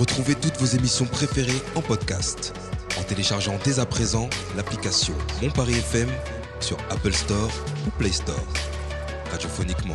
Retrouvez toutes vos émissions préférées en podcast en téléchargeant dès à présent l'application Mon Paris FM sur Apple Store ou Play Store. Radiophoniquement.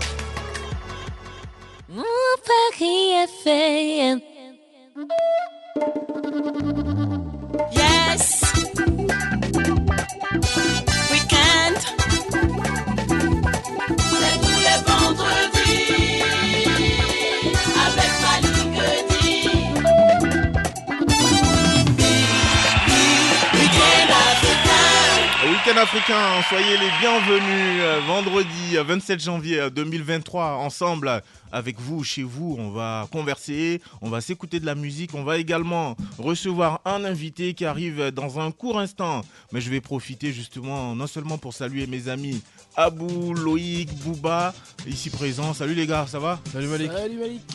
Africain. Week-end africain, soyez les bienvenus euh, vendredi euh, 27 janvier euh, 2023 ensemble euh, avec vous chez vous. On va converser, on va s'écouter de la musique, on va également recevoir un invité qui arrive dans un court instant. Mais je vais profiter justement non seulement pour saluer mes amis Abou, Loïc, Bouba, ici présents. Salut les gars, ça va? Salut Malik.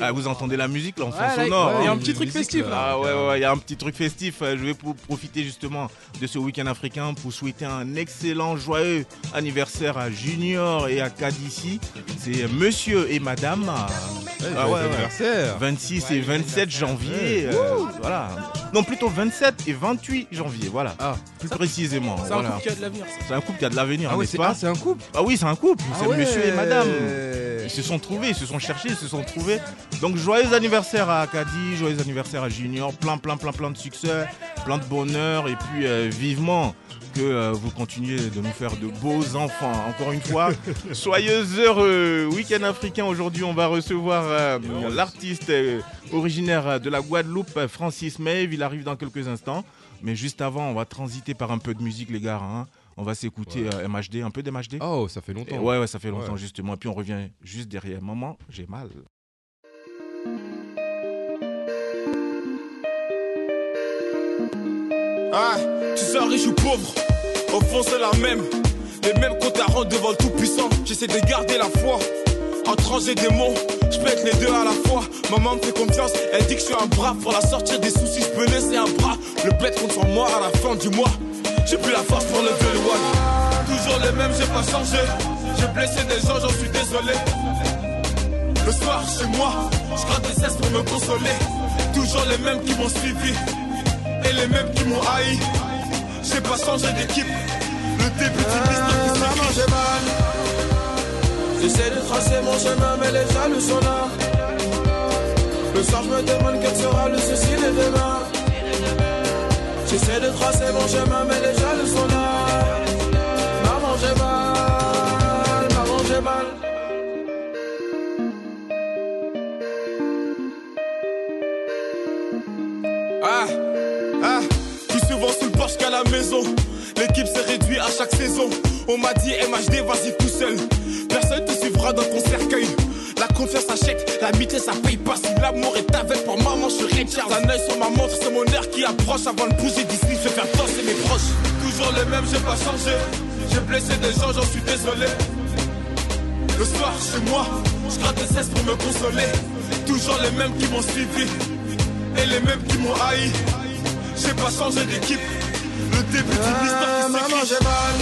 ah, Vous entendez la musique là en fond Ouais, sonore il y a un petit truc festif là. ah ouais, il y a un petit truc festif. Je vais pour- profiter justement de ce week-end africain pour souhaiter un excellent, joyeux anniversaire à Junior et à Kadici. C'est monsieur et madame. Ouais, Ah joyeux ouais, ouais. anniversaire. 26 et 27 janvier. euh, voilà. Non, plutôt 27 et 28 janvier. Voilà. Ah, Plus précisément. c'est un couple qui a de l'avenir. ça. C'est un couple qui a de l'avenir, Ah ouais, n'est-ce c'est pas? ah, c'est un couple. Ah oui, c'est un couple. Ah c'est ouais. monsieur et madame. Ils se sont trouvés, ils se sont cherchés, ils se sont trouvés. Donc joyeux anniversaire à Acadie, joyeux anniversaire à Junior, plein plein plein plein de succès, plein de bonheur et puis euh, vivement que euh, vous continuez de nous faire de beaux enfants. Encore une fois, soyeux heureux. Week-end africain aujourd'hui, on va recevoir euh, l'artiste euh, originaire de la Guadeloupe, euh, Francis Maeve. Il arrive dans quelques instants. Mais juste avant, on va transiter par un peu de musique, les gars. hein. On va s'écouter euh, MHD, un peu d'MHD. Oh, ça fait Et longtemps. Ouais, ouais, ça fait longtemps Ouais. justement. Et puis on revient juste derrière. Maman, j'ai mal. Ah, tu sois riche ou pauvre, au fond c'est la même. Les mêmes comptes à rendre devant le tout-puissant. J'essaie de garder la foi. Anges et démons, je pète les deux à la fois. Maman me fait confiance, elle dit que je suis un bras. Pour la sortir des soucis, je peux laisser un bras. Le compte sur moi à la fin du mois. J'ai plus la force pour lever le one. Toujours les mêmes, j'ai pas changé. J'ai blessé des gens, j'en suis désolé. Le soir chez moi, je gratte des cesses pour me consoler. Toujours les mêmes qui m'ont suivi et les mêmes qui m'ont haï. J'ai pas changé d'équipe. Le début d'une histoire qui j'ai mal. J'essaie de tracer mon chemin, mais les jaloux sont là. Le soir, je me demande quel sera le souci de demain. J'essaie de tracer mon chemin, mais les jaloux sont là. Maman, j'ai mal. Maman, j'ai mal. Ah, ah, plus souvent sous le porche qu'à la maison. L'équipe s'est réduite à chaque saison. On m'a dit MHD, vas-y tout seul. Personne te suivra dans ton cercueil. La confiance achète, l'amitié ça paye pas. Si l'amour est avec pour maman, je suis Richard. Un œil sur ma montre, c'est mon air qui approche. Avant de bouger d'ici, je vais faire danser mes proches. Toujours le même, j'ai pas changé. J'ai blessé des gens, j'en suis désolé. Le soir, chez moi, je gratte des cesses pour me consoler. Toujours les mêmes qui m'ont suivi et les mêmes qui m'ont haï. J'ai pas changé d'équipe. Le début d'une histoire qui maman, j'ai mal.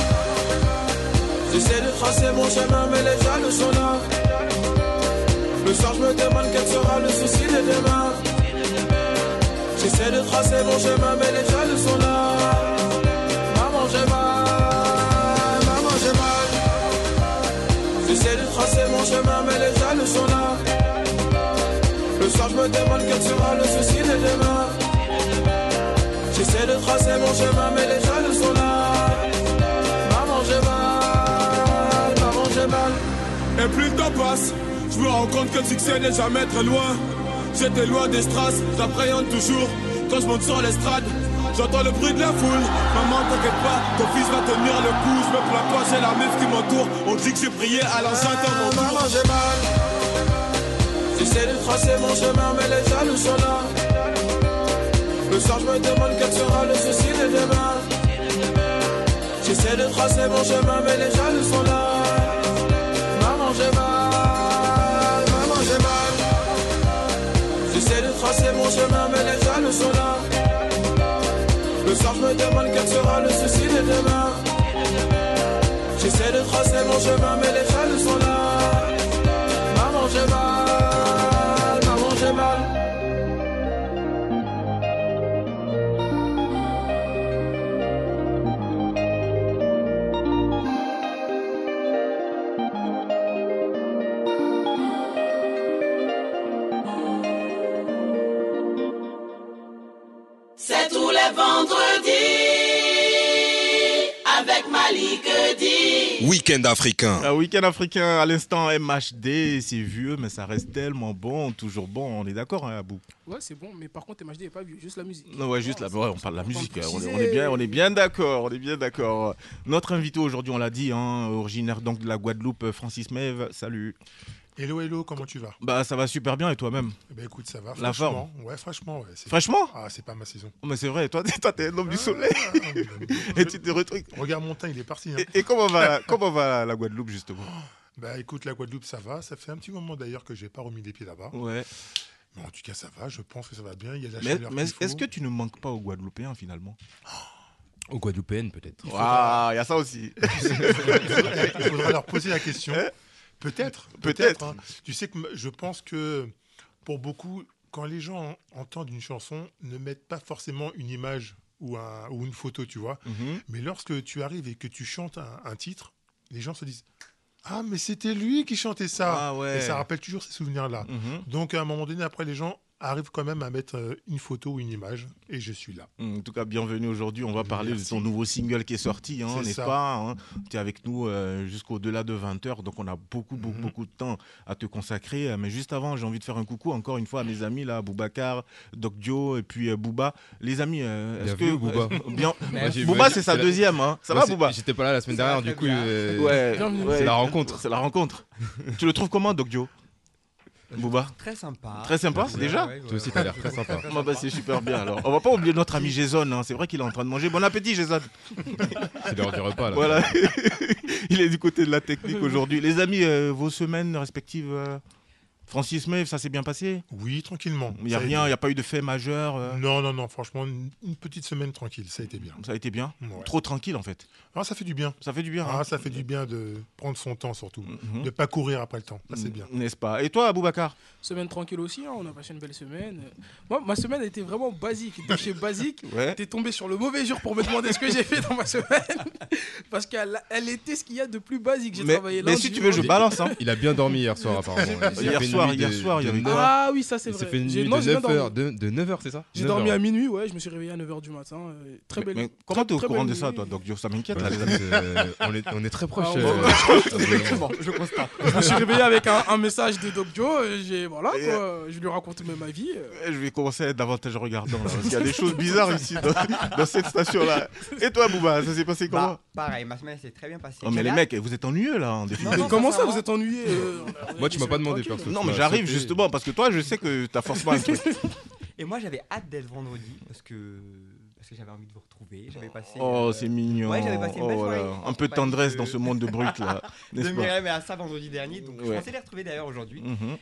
J'essaie de tracer mon chemin, mais les jaloux sont là. Le soir, je me demande quel sera le souci de demain. J'essaie de tracer mon chemin, mais les jaloux sont là. Maman, j'ai mal. Maman, j'ai mal. J'essaie de tracer mon chemin, mais les jaloux sont là. Le soir, je me demande quel sera le souci de demain. J'essaie de tracer mon chemin, mais les jaloux sont là. Maman, j'ai mal. Maman, j'ai mal. Et plus le temps passe, je me rends compte que le succès n'est jamais très loin. J'étais loin des strass, j'appréhende toujours. Quand je monte sur l'estrade, j'entends le bruit de la foule. Maman, t'inquiète pas, ton fils va tenir le coup. Je me plains pas, j'ai la meuf qui m'entoure. On dit que j'ai prié à l'enceinte de mon Maman, j'ai mal. J'essaie de tracer mon chemin, mais les jaloux sont là. Le soir, je me demande quel sera le souci de demain. J'essaie de tracer mon chemin, mais les jaloux sont là. Le soir, je me demande quel sera le souci de demain. J'essaie de tracer mon chemin, mais les Vendredis avec Malik dit. Week-end africain. Un week-end africain à l'instant MHD, c'est vieux, mais ça reste tellement bon, toujours bon. On est d'accord, hein, Abou? Ouais, c'est bon, mais par contre, MHD n'est pas vieux, juste la musique. Non, ouais, juste là, ouais, on parle de la musique. On on est bien, on est bien d'accord, on est bien d'accord. Notre invité aujourd'hui, on l'a dit, hein, originaire donc de la Guadeloupe, Francis Meve. Salut. Hello, hello, comment tu vas? Bah, ça va super bien et toi-même? Ben écoute, ça va. La franchement. Ouais, franchement, ouais. c'est- Franchement Ah, c'est pas ma saison. Oh, Mais c'est vrai, toi, t'es- toi, t'es un homme du soleil. Ah, Et tu te retrouves. Regarde mon teint, il est parti. hein. Et, et comment va, comment va la Guadeloupe justement? Bah écoute, la Guadeloupe, ça va. Ça fait un petit moment d'ailleurs que j'ai pas remis les pieds là-bas. Ouais. Mais en tout cas, ça va. Je pense que ça va bien. Il y a la Mais, chaleur. mais est-ce que tu ne manques pas aux Guadeloupéens finalement? Aux Guadeloupéennes, peut-être. Ah, il y a ça aussi. il faudrait leur poser la question. Peut-être. Peut-être. hein. Tu sais que je pense que pour beaucoup, quand les gens entendent une chanson, ne mettent pas forcément une image ou, un- ou une photo, tu vois. Mhm. Mais lorsque tu arrives et que tu chantes un, un titre, les gens se disent Ah, mais c'était lui qui chantait ça. Ah ouais. Et ça rappelle toujours ces souvenirs-là. Mhm. Donc, à un moment donné, après, les gens arrivent quand même à mettre euh, une photo ou une image. Et je suis là. En tout cas, bienvenue aujourd'hui. On va parler de ton nouveau single qui est sorti, hein, n'est-ce pas Tu es avec nous euh, jusqu'au-delà de 20h, donc on a beaucoup, beaucoup, Mhm. beaucoup de temps à te consacrer. Euh, Mais juste avant, j'ai envie de faire un coucou encore une fois à mes amis, là, Boubacar, Doc Dio et puis Bouba. Les amis, est-ce que. Bouba. bien... Bouba, c'est sa la- deuxième, hein. Ça Moi, va, Bouba? J'étais pas là la semaine dernière, du coup. euh, Ouais, Bienvenue. ouais. C'est la rencontre. C'est la rencontre. tu le trouves comment, Doc Dio? Bouba Très sympa. Très sympa, Ouais, déjà ouais, ouais, Toi aussi, t'as l'air très sympa. Bah, bah, c'est super bien alors. On va pas oublier notre ami Jason, hein. c'est vrai qu'il est en train de manger. Bon appétit Jason. C'est l'heure du repas, là. Voilà. Il est du côté de la technique aujourd'hui. Les amis, euh, vos semaines respectives, euh, Francis May, ça s'est bien passé Oui, tranquillement. Il n'y a Ça rien, il n'y a pas eu de fait majeur euh, Non, non, non. Franchement, une, petite semaine tranquille. Ça a été bien. Ça a été bien Ouais. Trop tranquille en fait. Ah, ça fait du bien. Ça fait du bien. Ah, hein ça fait du bien de prendre son temps, surtout. Mhm. De ne pas courir après le temps. Ça, c'est bien. N'est-ce pas? Et toi, Aboubacar? Semaine tranquille aussi, hein, on a passé une belle semaine. Moi, ma semaine a été vraiment basique. De chez basique, Ouais. t'es tombé sur le mauvais jour pour me demander ce que j'ai fait dans ma semaine. Parce qu'elle elle était ce qu'il y a de plus basique. J'ai Mais, travaillé mais lundi, si tu veux, je balance. Hein. Il a bien dormi hier soir, apparemment. Il Hier une soir, hier soir, il y avait quoi Ah oui, ça c'est vrai. fait une J'ai- nuit non, de j'ai bien 9 heures. dormi. De, de 9h, c'est ça J'ai 9 dormi à minuit, ouais, je me suis réveillé à 9h du matin. euh, très belle. mais comment t'es au courant de ça, toi, Doc Dio Ça m'inquiète Bah, là, les amis. euh, on, est, on est très proches. Ah, euh, je constate. Je me suis réveillé avec un, un message de Doc Joe. euh, J'ai voilà Et, quoi. Je lui raconte même ma vie. euh. Je vais commencer à être davantage regardant là, parce qu'il y a des choses bizarres ici dans, cette station-là. Et toi, Bouba, ça s'est passé comment Bah, pareil, ma semaine s'est très bien passée. Oh, mais les mecs, vous êtes ennuyeux là, en définitive. Comment ça, vous êtes a- Moi, tu m'as pas demandé, perso. Non, mais m'as j'arrive justement parce que toi, je sais que t'as forcément un truc. Et moi, j'avais hâte d'être vendredi parce que, parce que j'avais envie de vous retrouver. J'avais passé. Oh, euh, c'est mignon. Ouais, j'avais passé une Oh, belle voilà. soirée en Un peu de tendresse dans ce monde de brut là, de Myriam et à ça vendredi dernier. Donc, je Ouais. pensais les retrouver d'ailleurs aujourd'hui. Mhm.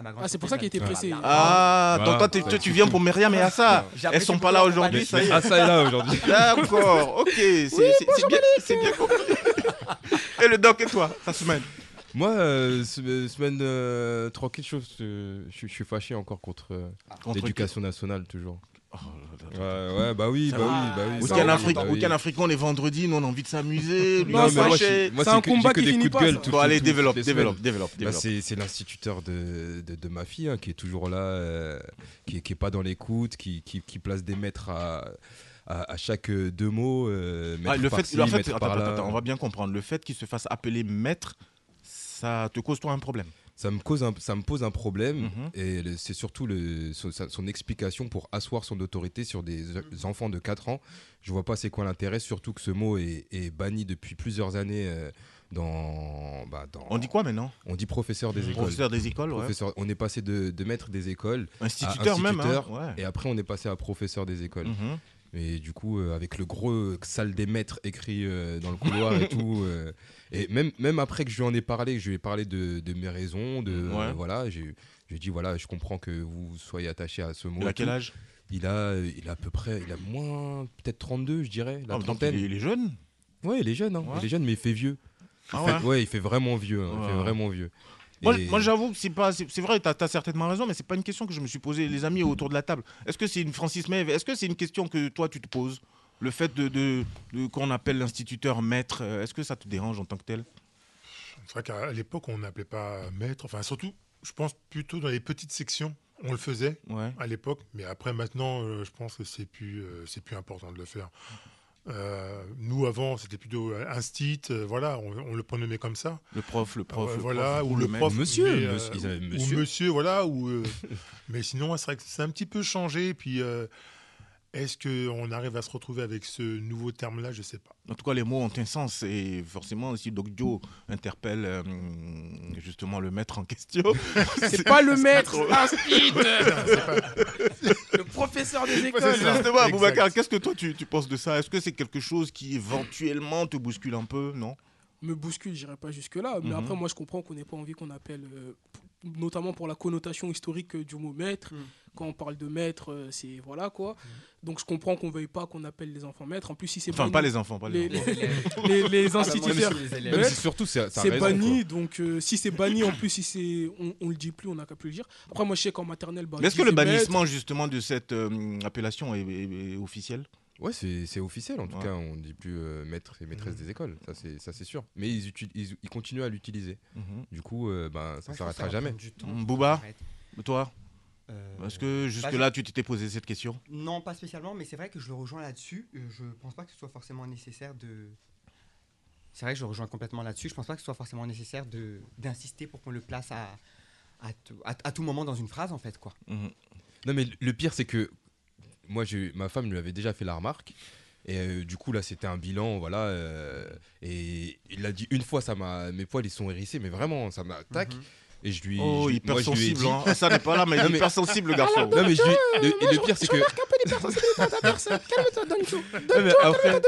Ah, c'est pour ça qu'il était pressé. Ah, Voilà. donc toi, t'es- toi, tu viens pour Myriam et Assa. Elles sont pas là aujourd'hui, ça y est. Ah, ça est là aujourd'hui. D'accord, ok, c'est c'est bien, c'est bien compris. Et le doc et toi, ta semaine? Moi, euh, se- semaine euh, tranquille, je, je, je suis fâché encore contre euh, Contre l'éducation nationale, toujours. Oh Ouais, ouais, bah oui, bah oui, bah oui. Week-end Afrique, bah oui. week-end africain, on est vendredi, nous on a envie de s'amuser. lui, Non, mais moi, C'est un que- combat que qui des finit coups de pas, gueule ça. toutes- Bon, allez, développe, développe, Bah, développe. c'est l'instituteur de, de, de ma fille hein, qui est toujours là, euh, qui, est- qui est pas dans l'écoute, qui, qui, qui place des maîtres à, à, à chaque euh, deux mots. euh, Ah, le fait, en attends, attends, on va bien comprendre. Le fait qu'il se fasse appeler maître, ça te cause toi un problème? ça me cause un, ça me pose un problème Mhm. et c'est surtout le, son, explication pour asseoir son autorité sur des des enfants de 4 ans. Je vois pas c'est quoi l'intérêt, surtout que ce mot est, est banni depuis plusieurs années euh, dans, bah, dans- On dit quoi maintenant? On dit professeur des écoles. Professeur des écoles, ouais. Professeur- on est passé de, de maître des écoles Instituteur même. hein, ouais. et après on est passé à professeur des écoles. Mhm. Et du coup, euh, avec le gros salle des maîtres écrit euh, dans le couloir et tout. euh, et même, même après que je lui en ai parlé, que je lui ai parlé de, de mes raisons, de Ouais. voilà, j'ai dit voilà, je comprends que vous soyez attaché à ce mot. Il a et quel tout. âge? Il a, il a à peu près, il a moins, peut-être 32, je dirais, la Ah, trentaine. il est, il est jeune? Ouais, il est jeune, hein. Ouais. il est jeune, mais il fait vieux. Il Ah fait- ouais. ouais, il fait vraiment vieux, hein, il fait vraiment vieux. Moi, Et- moi, j'avoue que c'est pas, c'est vrai, t'as as certainement raison, mais c'est pas une question que je me suis posée, les amis autour de la table. Est-ce que c'est une Francis Mev Est-ce que c'est une question que toi tu te poses? Le fait de, de, de- qu'on appelle l'instituteur maître, euh, est-ce que ça te dérange en tant que tel? C'est vrai qu'à l'époque, on n'appelait pas maître. Enfin, surtout, je pense plutôt dans les petites sections. On le faisait Ouais. à l'époque, mais après maintenant, euh, je pense que c'est plus, euh, c'est plus important de le faire. Euh, nous avant, c'était plutôt euh, instit, euh, voilà, on, on le prénommait comme ça. Le prof, le prof. Ouais, le voilà, prof, ou le prof, Monsieur, mais, euh, monsieur, ils avaient ou monsieur. monsieur, voilà, ou. euh, mais sinon, c'est vrai que c'est un petit peu changé. Puis, euh, est-ce que on arrive à se retrouver avec ce nouveau terme-là? Je sais pas. En tout cas, les mots ont un sens et forcément, si Doc Joe interpelle euh, justement le maître en question, C'est pas le maître, instit Le professeur des écoles. Justement, Exact. Boubacar, qu'est-ce que toi tu, tu penses de ça? Est-ce que c'est quelque chose qui éventuellement te bouscule un peu? Non? Me bouscule, j'irai pas jusque-là. Mais Mhm. après, moi, je comprends qu'on n'ait pas envie qu'on appelle, euh, notamment pour la connotation historique euh, du mot maître. Mhm. Quand on parle de maître, euh, c'est voilà quoi. Donc, je comprends qu'on veuille pas qu'on appelle les enfants maîtres. En plus, si c'est Enfin, banni- pas les enfants, pas les, les, enfants. les, instituteurs. surtout, c'est banni, quoi. donc euh, si c'est banni, en plus, si c'est, on, on le dit plus, on n'a qu'à plus le dire. Après, moi, je sais qu'en maternelle, bah, Mais est-ce que le bannissement justement de cette euh, appellation est, est- est officiel? Ouais, c'est c'est officiel en tout Ouais. cas. On dit plus euh, maître et maîtresse Mhm. des écoles. Ça, c'est ça, c'est sûr. Mais ils, uti- ils, ils continuent à l'utiliser. Mhm. Du coup, euh, ben, ça que s'arrêtera jamais. arrête. Toi? Euh, Est-ce que jusque-là tu t'étais posé cette question Non, pas spécialement, mais c'est vrai que je le rejoins là-dessus. Euh, Je pense pas que ce soit forcément nécessaire de. C'est vrai que je le rejoins complètement là-dessus. Je pense pas que ce soit forcément nécessaire de d'insister pour qu'on le place à à, tout- à- à tout moment dans une phrase en fait quoi. Mhm. Non, mais le pire, c'est que moi, ma femme lui avait déjà fait la remarque. Et euh, du coup, là, c'était un bilan, voilà. euh, et il l'a dit une fois, ça m'a, mes poils, ils sont hérissés, mais vraiment, ça m'a tac. Et je lui, Oh, je lui- hyper moi, je lui ai sensible. dit- hein. Ah, Ça n'est pas là, mais il Non, est mais- hyper sensible, le garçon. Non, mais je lui, le, et le pire, c'est que. Ouais, mais après,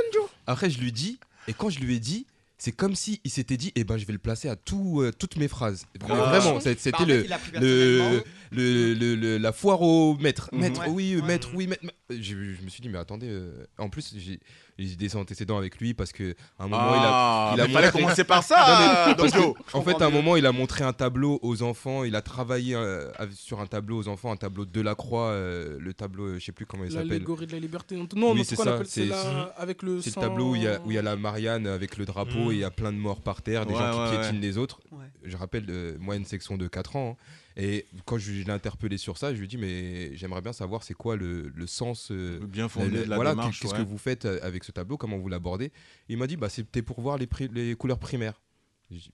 après, je lui dis, et quand je lui ai dit, c'est comme si il s'était dit, eh ben, je vais le placer à tout, euh, toutes mes phrases. Ah. Vraiment, Bah, c'était le, le, le, le- le- la foire au maître. Mhm. Maître, Ouais. oui, Ouais. maître, oui, maître. Je, je me suis dit, mais attendez, euh, en plus, j'ai j'ai des antécédents avec lui parce qu'à un moment, il a. Ah, il a mais fallait montré- commencer par Non, ça, mais parce que, Dojo. en fait, à un moment, il a montré un tableau aux enfants. Il a travaillé euh, sur un tableau aux enfants, un tableau de Delacroix, euh, le tableau, euh, je sais plus comment il s'appelle. L'allégorie de la liberté. Non, Oui, c'est ça, c'est- avec le C'est le sang- tableau où il y a, où il y a la Marianne avec le drapeau Mhm. et il y a plein de morts par terre, des Ouais, gens qui ouais, piétinent les autres. Ouais. Je rappelle, euh, moi, une section de 4 ans. hein. Et quand je l'ai interpellé sur ça, je lui ai dit, mais j'aimerais bien savoir c'est quoi le, le sens. euh, Le bien fondé le- de la voilà, démarche. qu'est-ce ouais. que vous faites euh, avec ce tableau, comment vous l'abordez? Il m'a dit, bah, c'était pour voir les, couleurs primaires. J'ai dit,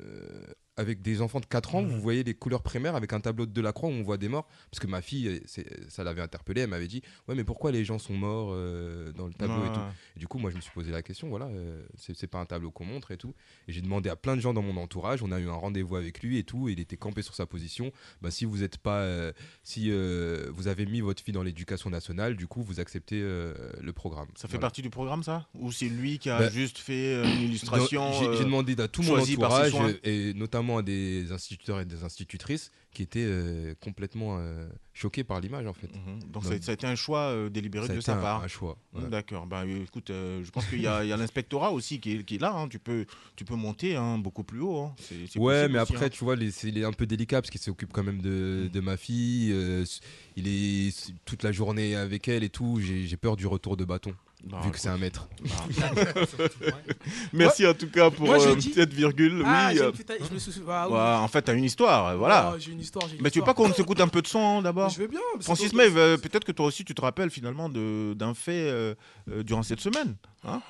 Euh, avec des enfants de 4 ans, vous voyez les couleurs primaires avec un tableau de Delacroix où on voit des morts Parce que ma fille, ça l'avait interpellé, elle m'avait dit, ouais, mais pourquoi les gens sont morts euh, dans le tableau et Ouais. tout et du coup, moi, je me suis posé la question, voilà, euh, c'est pas un tableau qu'on montre et tout. Et j'ai demandé à plein de gens dans mon entourage, on a eu un rendez-vous avec lui et tout, et il était campé sur sa position. Bah, si vous êtes pas, euh, si euh, vous avez mis votre fille dans l'éducation nationale, du coup, vous acceptez le programme. Ça fait Voilà. partie du programme, ça? Ou c'est lui qui a Bah, juste fait une illustration J'ai demandé à tout mon entourage, et notamment à des instituteurs et des institutrices, qui étaient euh, complètement euh, choqués par l'image, en fait. mhm. Donc Donc, ça, ça a été un choix euh, délibéré Ça a de été sa un, part. un choix. ouais. Mm, D'accord. Bah, écoute, je pense qu'il y a, a l'inspectorat aussi qui est, qui est là. hein. Tu, peux, tu peux monter hein, beaucoup plus haut. hein. Ouais, mais aussi, après, tu vois, c'est il est un peu délicat parce qu'il s'occupe quand même de, de ma fille. il est toute la journée avec elle et tout. J'ai peur du retour de bâton, Vu que c'est un maître. Ouais. Merci en tout cas pour Moi, euh, dit- cette virgule. Ah, oui. j'ai euh, une petite- je me suis. ah, oui. ouais, en fait, tu as une histoire. euh, Voilà. J'ai une histoire. j'ai une mais tu veux pas qu'on s'écoute un peu de son d'abord Je veux bien. Francis May, euh, peut-être que toi aussi tu te rappelles finalement de- d'un fait euh, euh, durant cette semaine. hein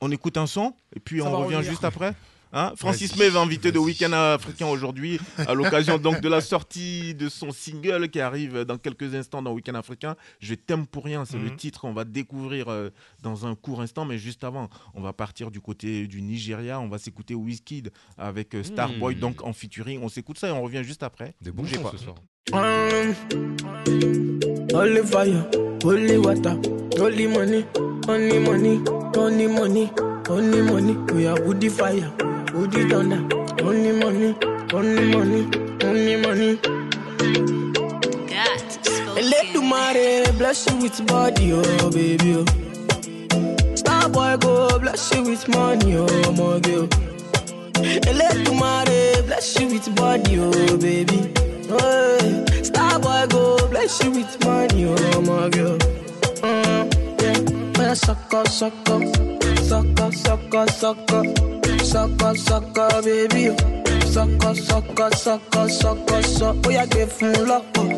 on écoute un son et puis Ça on revient revenir. juste après. Hein Francis May va inviter de. Week-end africain aujourd'hui à l'occasion donc de la sortie de son single qui arrive dans quelques instants dans Week-end africain. Je t'aime pour rien, c'est le Mhm. titre. On va découvrir euh, dans un court instant, mais juste avant, on va partir du côté du Nigeria. On va s'écouter Wizkid avec euh, Starboy Mhm. donc en featuring. On s'écoute ça et on revient juste après. Des bons pas. ce soir. Holy fire, holy water, holy money, only money, only money, only money. We are woody fire, woody thunder, only money, only money, only money. Let the mare bless you with body, oh baby. Oh. Star boy go bless you with money, oh my girl. Let the mare bless you with body, oh baby. Oh. Star boy go bless you with money, oh my girl. Mm, yeah, man, sucker, sucker, sucker, sucker, sucker, sucker, sucker, baby. Sucker, sucker, sucker, sucker, sucker. Oh, yeah, give him lock up.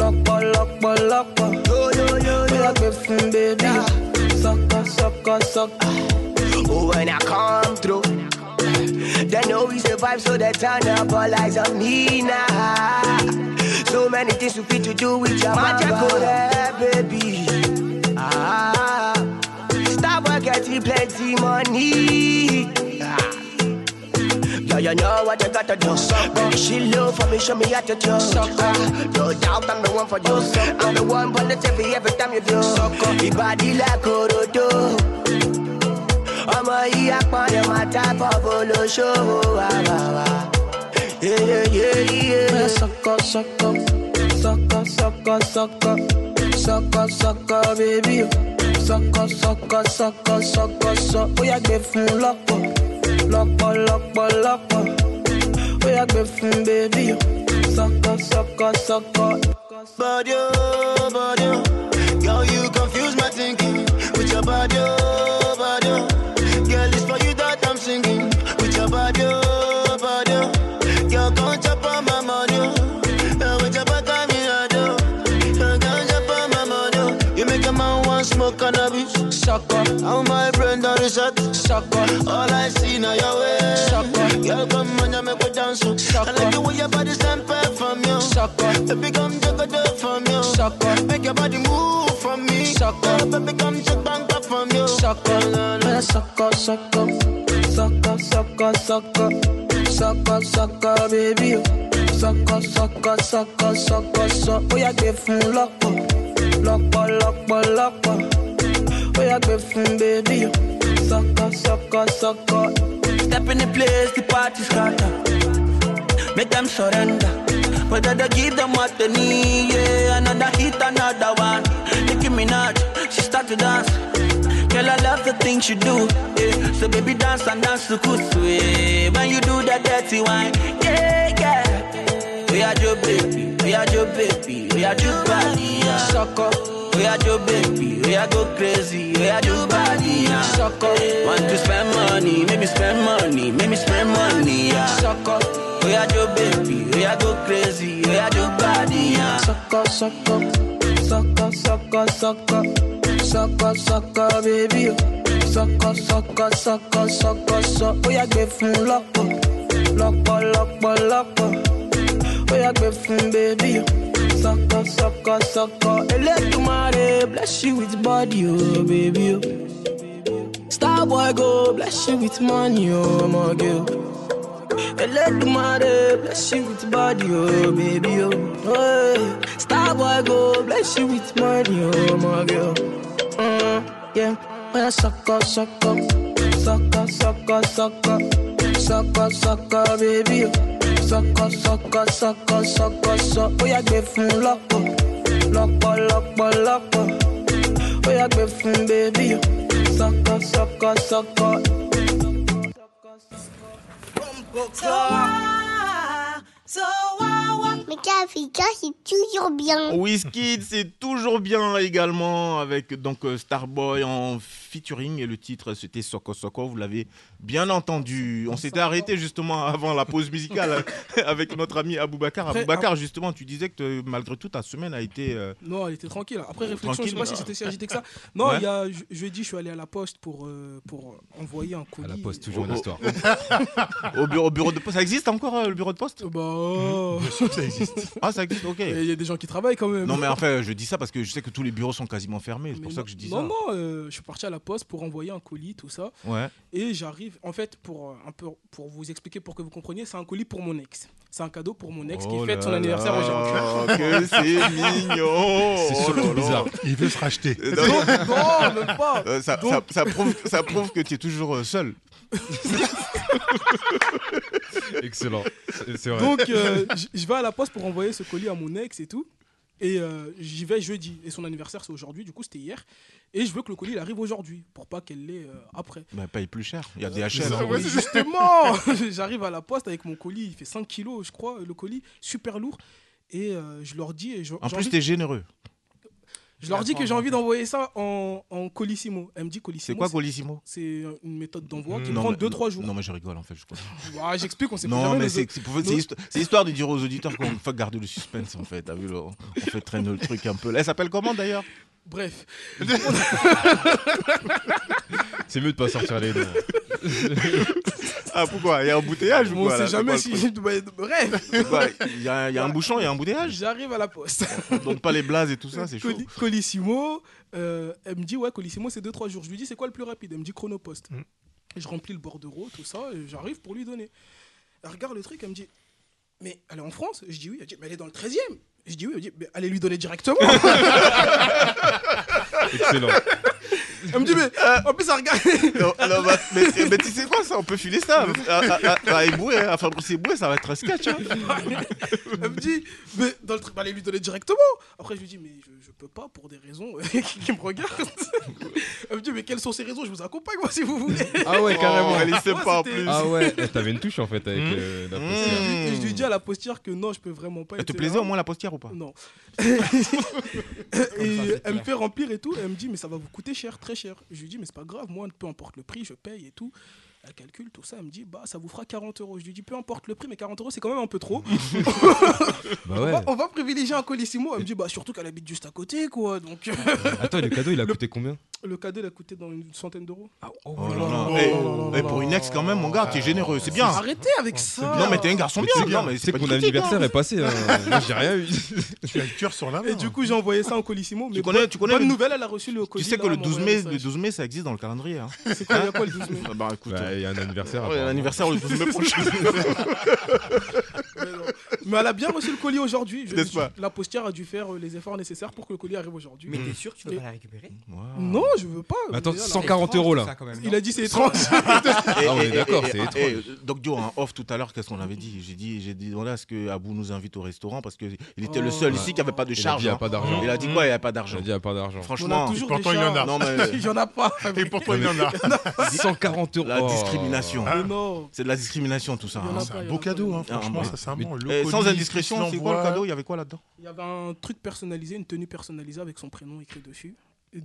lọ́pọ̀lọpọ̀. Bóyá gbé fún bébí. Sọ́kọ̀ sọ́kọ̀ sọ́kọ̀. Oh, when I come through, they know we survive, so they turn up all eyes on me now. So many things we fit to do with your magic, baby. Ah, stop getting plenty money. Ah. Yeah, you know what you gotta do. Baby, she low for me, show me how to do. Ah, no doubt I'm the one for you. I'm the one for the TV every time you do. Your body like Orodo. ọmọ yìí apọ̀nrẹ̀ máa tábọ̀ bó ló ṣòwò wá wá wá. Bóyá sọ́kọ̀ sọ́kọ̀ sọ́kọ̀ sọ́kọ̀ sọ́kọ̀ sọ́kọ̀ sọ́kọ̀ bébí o. Sọ́kọ̀ sọ́kọ̀ sọ́kọ̀ sọ́kọ̀ sọ́. Bóyá gbé fún lọ́pọ̀ lọ́pọ̀ lọ́pọ̀ lọ́pọ̀. Bóyá gbé fún bébí o. Sọ́kọ̀ sọ́kọ̀ sọ́kọ̀. Body, oh, body, oh. girl, you confuse my thinking with your body, oh, resort. Sucker. All I see now your way. Sucker. Girl, come on, oh. you make me dance. So. Sucker. I like the way your body stand from you. Sucker. Baby, come take a dip from you. Sucker. Make your body move for me. Sucker. Baby, come take bang up from you. Sucker. La, la. Sucker, sucker. Sucker, sucker, sucker. Sucker, sucker, baby. Sucker, sucker, sucker, sucker, sucker. Oh, yeah, give me lọ́pọ̀. Lọ́pọ̀, lọ́pọ̀, lọ́pọ̀. Oh, yeah, give me baby. Sọ́kọ̀ sọ́kọ̀ sọ́kọ̀. Step in the place, the party scatter. Make them surrender. But they give them what they need, yeah. Another hit, another one. Nicki Minaj, she start to dance. Girl, I love the things you do, yeah. So baby, dance and dance to kusu, yeah. When you do that dirty wine, yeah, yeah. We are your baby, we are your baby, we are your body, yeah. Sucker, Oh yeah, Joe baby, oh yeah, go crazy, oh yeah, Joe body. Sucker, want to spend money, make me spend money, make me spend money, yeah. Sucker, oh yeah, Joe baby, oh yeah, go crazy, oh yeah, Joe body, yeah. Sucker, sucker, sucker, sucker, sucker, sucker, sucker, baby. Sucker, sucker, sucker, sucker, sucker, oh yeah, get from loco, oh. loco, oh, loco, oh, loco, oh yeah, get from baby. Sucker, sucker, sucker. Elédùmarè bless you with body o, baby o. Starboy go bless you with money o, ọmọge o. Elédùmarè bless you with body o, baby o. Hey. Starboy go bless you with money o, my girl. Mm, yeah. Bóyá sucker, sucker, sucker, sucker, sucker, sucker, sucker, baby sọkọ sọkọ sọkọ sọkọ sọ ó yá gbé fún lọ́pọ̀ lọ́pọ̀ lọ́pọ̀ lọ́pọ̀ ó yá gbé fún bébí sọkọ sọkọ sọkọ. So why, so why, why? Mais Africa, c'est toujours bien. Wizkid, c'est toujours bien également avec donc euh, Starboy en featuring et le titre c'était Soko Soko, vous l'avez bien entendu. On s'était arrêté justement avant la pause musicale avec notre ami Aboubacar. Aboubacar, justement, tu disais que euh, malgré tout ta semaine a été euh, Non, elle était tranquille. Après réflexion, je sais Tranquille, pas si bah. c'était si agité que ça. Non, Ouais. il y a je- jeudi, je suis allé à la poste pour, euh, pour envoyer un colis. À la poste, toujours une histoire. au, bureau, au bureau de poste. Ça existe encore euh, le bureau de poste? Bah. Bien sûr que ça existe. Ah, ça existe, ok. il y a des gens qui travaillent quand même. Non, mais enfin, je dis ça parce que je sais que tous les bureaux sont quasiment fermés. C'est pour non, ça que je dis non, ça. Non, euh, je suis parti à la poste pour envoyer un colis, tout ça. Ouais. Et j'arrive, en fait, pour euh, un peu pour vous expliquer, pour que vous compreniez, c'est un colis pour mon ex. C'est un cadeau pour mon ex Oh qui fête son là anniversaire aujourd'hui. que c'est mignon. C'est Oh surtout là. bizarre. Il veut se racheter. Non, non, même pas. Euh, ça, Donc- ça- ça prouve, ça prouve que tu es toujours euh, seul. Excellent. C'est c'est vrai. Donc, euh, je vais à la poste pour envoyer ce colis à mon ex et tout. Et euh, j'y vais jeudi. Et son anniversaire, c'est aujourd'hui. Du coup, c'était hier. Et je veux que le colis il arrive aujourd'hui pour pas qu'elle l'ait euh, après. Bah, paye plus cher. Il y a des Euh, HL. ça, hein. ouais, justement, j'arrive à la poste avec mon colis. Il fait 5 kilos, je crois, le colis, super lourd. Et euh, je leur dis. Et je- En plus, t'es généreux. Je leur dis que j'ai envie d'envoyer ça en, en colissimo. Elle me dit colissimo. C'est quoi colissimo? C'est une méthode d'envoi qui Non, prend mais- 2-3 jours. Non, mais je rigole en fait, je crois. Ah, J'explique, on sait Non, mais c'est nos- histoire de dire aux auditeurs qu'on faut garder le suspense en fait. T'as vu, là, on fait traîner le truc un peu. Elle s'appelle comment d'ailleurs? Bref. C'est mieux de pas sortir les noms. Ah pourquoi? Il y a un embouteillage ou On quoi sait là? C'est jamais quoi si. le truc? Bref. C'est quoi Il y, a il y a un bouchon, il y a un embouteillage? J'arrive à la poste. On donne pas les blazes et tout ça, c'est chaud. Coli- Colissimo, euh, elle me dit ouais Colissimo c'est 2-3 jours. Je lui dis c'est quoi le plus rapide? Elle me dit Chronopost. Mm. Je remplis le bordereau, tout ça, et j'arrive pour lui donner. Elle regarde le truc, elle me dit mais elle est en France? Je dis oui, elle dit mais elle est dans le 13 e Je dis oui, elle dit mais allez lui donner directement. Excellent. Elle me dit mais en plus elle regarde. Non, non, bah, mais, mais tu sais quoi, ça, on peut filer ça. À, à, à, à Eboué, hein, à Fabrice Eboué, ça va être un sketch. hein. Elle me dit, mais dans le truc, bah, allez lui donner directement. Après, je lui dis, mais je, je peux pas pour des raisons qui, qui me regardent. Elle me dit, mais quelles sont ces raisons? Je vous accompagne, moi, si vous voulez. Ah ouais, carrément. Oh, elle est sympa en c'était- plus. Ah ouais, t'avais une touche en fait avec euh, la Mmh. postière. Et je lui dis à la postière que non, je peux vraiment pas. Elle te plaisait au moins la postière ou pas? Non. et elle me fait remplir et tout. Et elle me dit, mais ça va vous coûter cher, très cher. Je lui dis, mais c'est pas grave, moi, peu importe le prix, je paye et tout. Elle calcule tout ça, elle me dit, bah ça vous fera 40 euros. Je lui dis, peu importe le prix, mais 40 euros, c'est quand même un peu trop. Bah on, va, on va privilégier un colissimo. Elle me dit, bah surtout qu'elle habite juste à côté, quoi. Donc Attends, le cadeau il a Le- coûté combien? Le cadeau, il a coûté dans une centaine d'euros. Oh là là. Eh, eh, pour une ex, quand même, mon gars, t'es généreux, c'est bien. Arrêtez avec ça. Non, mais t'es un garçon Mais bien. tu sais Non, mais tu c'est que mon anniversaire est passé. Moi j'ai rien eu. Tu as le cœur sur la main. Et du coup, j'ai envoyé ça en colissimo. Mais Tu connais- bonne- tu connais bonne le- nouvelle, elle a reçu le Tu colis. sais que le elle m'a 12 envoyé mai, un le message. 12 mai, ça existe dans le calendrier. Hein. C'est quoi, il y a quoi le 12 mai Ah Bah écoute, Bah, il y a un anniversaire. ouais, apparemment. l'anniversaire le 12 mai prochain. Mais elle a bien reçu le colis aujourd'hui. Je- N'est-ce pas La postière a dû faire euh, les efforts nécessaires pour que le colis arrive aujourd'hui. Mais t'es sûr que tu veux pas la récupérer? Non, je veux pas. Attends, Déjà, là, 140 euros là. Ça, Il a dit c'est étrange. Ah, on est d'accord, c'est étrange. Doc Dio, en off tout à l'heure, qu'est-ce qu'on avait dit? J'ai dit, j'ai dit, voilà, est-ce que Abou nous invite au restaurant parce qu'il était le Oh. seul ici qui avait pas de Il a dit, charge. y a hein. pas d'argent. Il a dit quoi Il n'y a pas Il d'argent. a dit il y a pas d'argent. On a Franchement, pourtant, des il y en a. charges. Non, mais- Il y en a pas. Et pourtant, il y en a. 140 euros. la Oh. discrimination. Mais non. C'est de la discrimination tout ça. Il y en hein. a C'est pas, un il y beau en a cadeau, pas. hein, franchement, mais- sincèrement. le Eh, sans indiscrétion, c'est quoi le cadeau? Il y avait quoi là-dedans? Il y avait un truc personnalisé, une tenue personnalisée avec son prénom écrit dessus.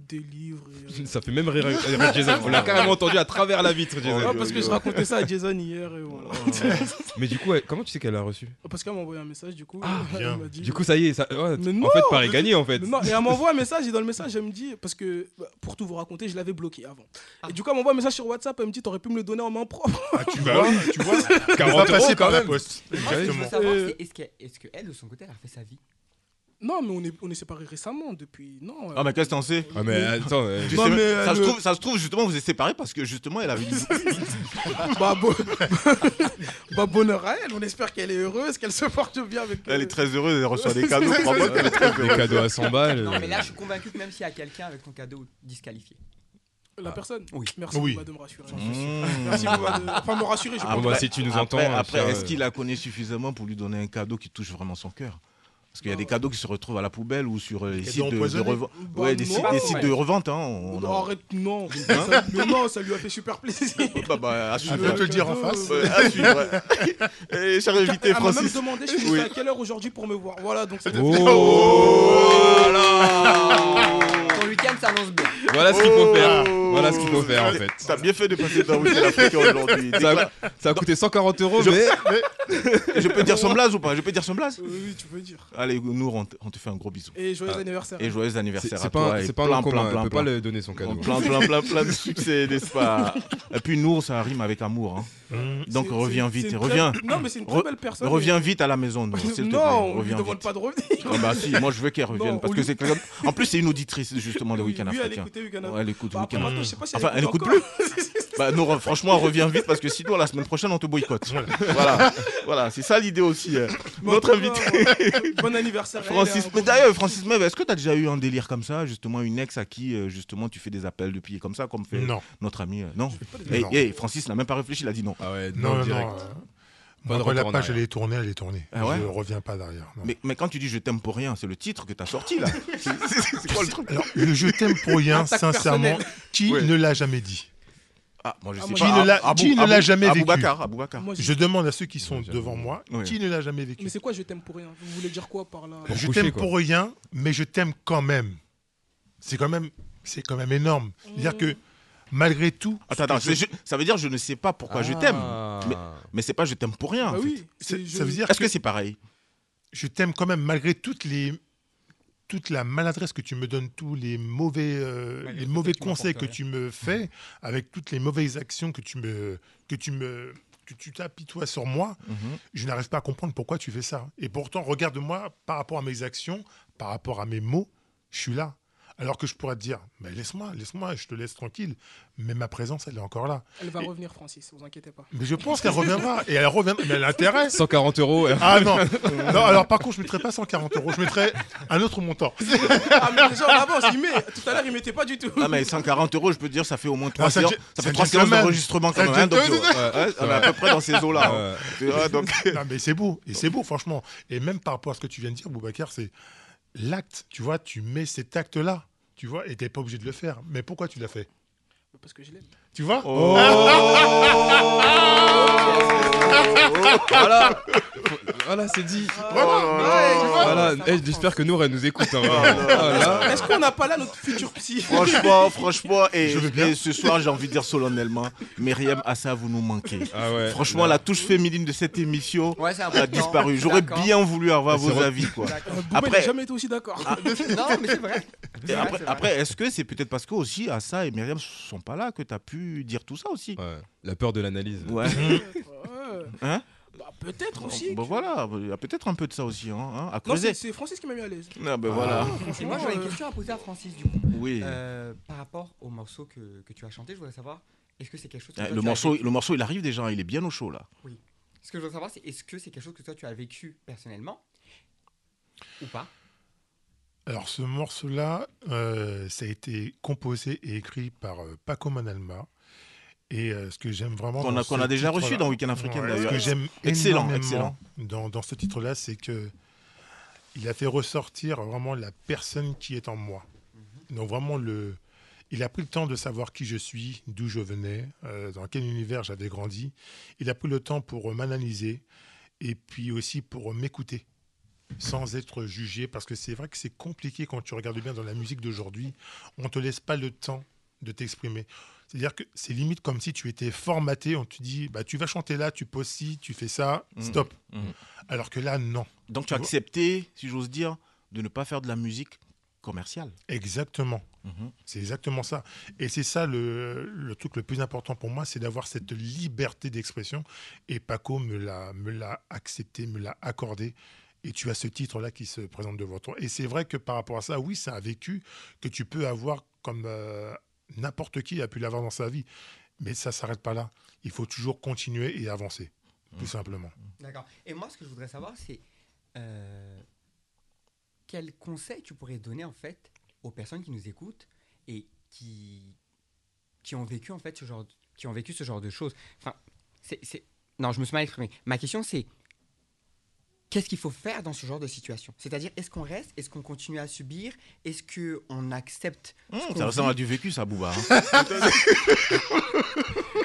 Des livres. Et, euh, Ça fait même rire, rire Jason. On l'a carrément entendu à travers la vitre, Jason. Ah, parce que je racontais ça à Jason hier. Et voilà. Mais du coup, comment tu sais qu'elle a reçu? Parce qu'elle m'a envoyé un message, du coup. Ah, elle bien. m'a dit- Du coup, ça y est, ça, ouais, Mais en non, fait, Paris gagné en fait. Non, et elle m'envoie un message, et dans le message, elle me dit, parce que bah, pour tout vous raconter, je l'avais bloqué avant. Et du coup, elle m'envoie un message sur WhatsApp, elle me dit, t'aurais pu me le donner en main propre. Ah, tu vois, tu vois. 40 va passer euros, par quand la même. poste. Exactement. veux savoir, Euh, c'est est-ce qu'elle, est-ce que elle, de son côté, elle a fait sa vie? Non, mais on est, on est séparés récemment depuis. Non. euh, Ah, mais qu'est-ce que t'en sais Ah, mais attends, euh, Tu Non, sais, mais ça, elle se me- trouve, ça se trouve, justement, vous êtes séparés parce que justement, elle avait dit. bah, bon- bah, bonheur à elle, on espère qu'elle est heureuse, qu'elle se porte bien avec. Elle euh, est très heureuse, elle reçoit des cadeaux. Crois-moi qu'elle est très des cadeaux à 100 balles. Non, mais là, euh, je suis convaincu que même s'il y a quelqu'un avec ton cadeau disqualifié. La personne Oui. Merci Oui. Bouba, de me rassurer. Mmh. Merci Bouba de. Enfin, me rassurer, je Ah, pense. bah, si tu nous après, entends, Après, Pierre, est-ce euh, qu'il la connaît suffisamment pour lui donner un cadeau qui touche vraiment son cœur? Parce qu'il y a des cadeaux qui se retrouvent à la poubelle ou sur euh, les sites de, revente. Bah, ouais, des, non. sites, des sites de revente. Hein, on- Non, on- arrête, non. Hein Ça- mais non, ça lui a fait super plaisir. Bah, bah, à Je vais te le dire en face. Ouais, à suivre. Et cher invité, Elle m'a même Francis. demandé je Oui. à quelle heure aujourd'hui pour me voir. Voilà, donc c'est Oh Ton week-end s'annonce bien. Voilà ce qu'il faut faire. Voilà ce qu'il faut faire en fait. T'as bien fait de passer dans Week-end Africain aujourd'hui. Ça a, ça a coûté 140 euros, Je- mais Je peux dire son blaze ou pas? Je peux dire son blaze? Oui, oui, tu peux dire. Allez, nous, on te, on te fait un gros bisou. Et joyeux Ah. anniversaire. Et joyeux c'est anniversaire c'est à pas, toi. un- et c'est pas un plein, nom commun. plein, Elle plein, peut pas le donner son cadeau. Plein, plein, plein, plein de succès, n'est-ce pas? Et puis Nour, ça rime avec amour. hein. Mmh. Donc C'est- reviens c'est- vite, c'est une reviens. très- Non, mais c'est une très Re- belle personne. Reviens vite à la maison, Nour, s'il te plaît. Non, on lui Reviens demande vite. pas de revenir. Ah bah si, moi je veux qu'elle revienne Non, parce on que lui- c'est quelqu'un- En plus, c'est une auditrice justement de Oui, Week-end lui, elle Africain. écoutait Week-end Ouais, elle écoute Bah, après, Week-end. maintenant, je sais pas si Enfin, elle écoute encore. Bah non, franchement, reviens vite parce que sinon la semaine prochaine on te boycotte. Voilà, voilà, c'est ça l'idée aussi. euh. En Notre invité. Bon anniversaire. à elle, Francis, mais d'ailleurs, Francis Mev, est-ce que tu as déjà eu un délire comme ça, justement, une ex à qui, euh, justement, tu fais des appels depuis comme ça, comme fait Non, notre ami euh, Non? Hey, Non. hey, Francis n'a même pas réfléchi, il a dit non. Ah ouais, non, non. direct. euh, Pas de Après la page, elle est tournée, elle est tournée. Ah ouais je reviens pas derrière. Mais, mais quand tu dis je t'aime pour rien, c'est le titre que tu as sorti là. C'est- quoi le truc Alors, le je t'aime pour rien, sincèrement, qui Ouais. ne l'a jamais dit Ah, moi je Ah, sais pas. Qui ne l'a- ne jamais vécu Aboubacar, Aboubacar. Moi, je- Je demande à ceux qui sont devant moi, qui ne l'a jamais vécu Mais c'est quoi je t'aime pour rien? Vous voulez dire quoi par là? Pour Je t'aime pour rien, mais je t'aime quand même. c'est quand même, c'est quand même énorme. C'est-à-dire que malgré tout, Attends, attends, je- c'est- je- ça veut dire je ne sais pas pourquoi je Ah. t'aime. Mais, mais c'est pas je t'aime pour rien. en Bah oui, ça veut dire Est-ce que, que c'est pareil? Je t'aime quand même malgré toutes les toute la maladresse que tu me donnes, tous les mauvais, euh, les mauvais conseils que tu me fais, avec toutes les mauvaises actions que tu me que tu me que tu t'apitoies sur moi, Mhm. je n'arrive pas à comprendre pourquoi tu fais ça. Et pourtant, regarde-moi par rapport à mes actions, par rapport à mes mots, je suis là. Alors que je pourrais te dire, mais laisse-moi, laisse-moi, je te laisse tranquille. Mais ma présence, elle est encore là. Elle va Et- revenir, Francis, vous inquiétez pas. Mais je pense qu'elle reviendra. Et elle reviendra. Mais elle a intérêt. 140 euros. Ah non. non. Alors par contre, je ne mettrais pas 140 euros. Je mettrais un autre montant. Ah, mais déjà avance, il met. Tout à l'heure, il mettait pas du tout. Ah, mais 140 euros, je peux te dire, ça fait au moins 3 Ah, Ça c'est fait un 3 séances d'enregistrement quand même. euh, ouais, on est à peu près dans ces eaux-là. hein. Non, mais c'est beau. Et c'est beau, franchement. Et même par rapport à ce que tu viens de dire, Boubacar, c'est l'acte. Tu vois, tu mets cet acte-là. Tu vois, et t'es pas obligé de le faire. Mais pourquoi tu l'as fait? Parce que je l'aime. Tu vois? Oh. Voilà, voilà c'est dit. Voilà, ça Eh, j'espère que Nour elle nous écoute. hein, Oh. Voilà. Est-ce qu'on n'a pas là notre futur psy? Franchement, franchement, et, ce soir, j'ai envie de dire solennellement, Myriam Assa, vous nous manquez. Ah ouais. Franchement, la touche féminine de cette émission Ouais, c'est a important. disparu. J'aurais D'accord. bien voulu avoir C'est vos avis, quoi. Après- n'a jamais été aussi d'accord. Non, mais c'est vrai. Et C'est vrai, après, c'est vrai. après, est-ce que c'est peut-être parce que aussi Assa et Myriam sont pas là que tu as pu dire tout ça aussi? Ouais, La peur de l'analyse. Ouais. Hein Bah, peut-être aussi. Bah voilà, il y a peut-être un peu de ça aussi, hein, hein, à Non, creuser. c'est c'est Francis qui m'a mis à l'aise. Ah, ben voilà. Et moi, j'aurais une euh, question à poser à Francis, du coup. Oui. Euh, par rapport au morceau que, que tu as chanté, je voudrais savoir, est-ce que c'est quelque chose que Eh, toi, le, tu as morceau, vécu? le morceau, il arrive déjà, il est bien au chaud là. Ce que je veux savoir, c'est est-ce que c'est quelque chose que toi, tu as vécu personnellement ou pas? Alors ce morceau-là, euh, ça a été composé et écrit par euh, Paco Manalma. Et euh, ce que j'aime vraiment. Qu'on a- déjà reçu dans Week-end Africain, Ouais, d'ailleurs. Ce que j'aime Excellent, excellent. Dans, dans ce titre-là, c'est que il a fait ressortir vraiment la personne qui est en moi. Mhm. Donc vraiment le. Il a pris le temps de savoir qui je suis, d'où je venais, euh, dans quel univers j'avais grandi. Il a pris le temps pour euh, m'analyser et puis aussi pour m'écouter sans être jugé parce que c'est vrai que c'est compliqué quand tu regardes bien dans la musique d'aujourd'hui, on te laisse pas le temps de t'exprimer. C'est-à-dire que c'est limite comme si tu étais formaté, on te dit bah tu vas chanter là, tu poses ci, tu fais ça, Mhm. stop. Mhm. Alors que là non. Donc tu as vois accepté, si j'ose dire, de ne pas faire de la musique commerciale. Exactement. Mhm. C'est exactement ça. Et c'est ça le, le truc le plus important pour moi, c'est d'avoir cette liberté d'expression. Et Paco me l'a, me l'a accepté, me l'a accordé. Et tu as ce titre-là qui se présente devant toi. Et c'est vrai que par rapport à ça, oui, c'est un vécu que tu peux avoir comme euh, n'importe qui a pu l'avoir dans sa vie. Mais ça ne s'arrête pas là. Il faut toujours continuer et avancer, tout simplement. D'accord. Et moi, ce que je voudrais savoir, c'est euh, quel conseil tu pourrais donner en fait aux personnes qui nous écoutent et qui qui ont vécu en fait ce genre de- qui ont vécu ce genre de choses? Enfin, c'est c'est- non, je me suis mal exprimé. Ma question c'est qu'est-ce qu'il faut faire dans ce genre de situation? C'est-à-dire, est-ce qu'on reste? Est-ce qu'on continue à subir? Est-ce qu'on accepte ce Mmh, qu'on ça ressemble à du vécu, ça, Bouba. hein.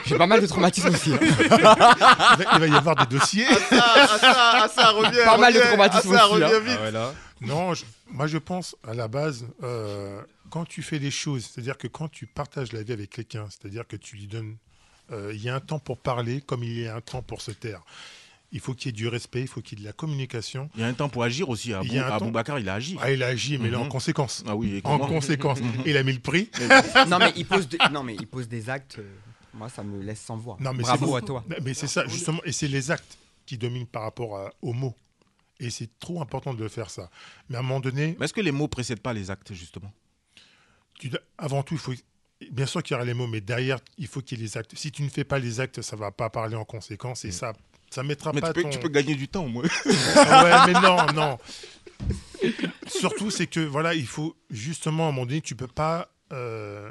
J'ai pas mal de traumatismes aussi. hein. Il va, y avoir des dossiers. Ah, ça revient. Pas mal de traumatismes aussi, hein. vite. Ah ouais, là. Non, je- moi je pense à la base, euh, quand tu fais les choses, c'est-à-dire que quand tu partages la vie avec quelqu'un, c'est-à-dire que tu lui donnes, euh, il y a un temps pour parler comme il y a un temps pour se taire. Il faut qu'il y ait du respect, il faut qu'il y ait de la communication. Il y a un temps pour agir aussi. Il y a un temps- Aboubacar, il a agi. Ah, il a agi, mais là en Mhm. conséquence. Ah oui, En conséquence. Mhm. Il a mis le prix. non mais il pose de- non mais il pose des actes. euh, moi, ça me laisse sans voix. Non, mais Bravo c'est à toi. Mais c'est ça, justement, et c'est les actes qui dominent par rapport à- aux mots. Et c'est trop important de faire ça. Mais à un moment donné, Mais est-ce que les mots précèdent pas les actes, justement? Tu avant tout, il faut. Bien sûr qu'il y aura les mots, mais derrière, il faut qu'il y ait les actes. Si tu ne fais pas les actes, ça va pas parler en conséquence et ça, ça mettra. Mais pas tu peux, ton- tu peux gagner du temps, moins. Ah ouais, mais non, non. Surtout, c'est que voilà, il faut justement à un moment donné, tu peux pas euh,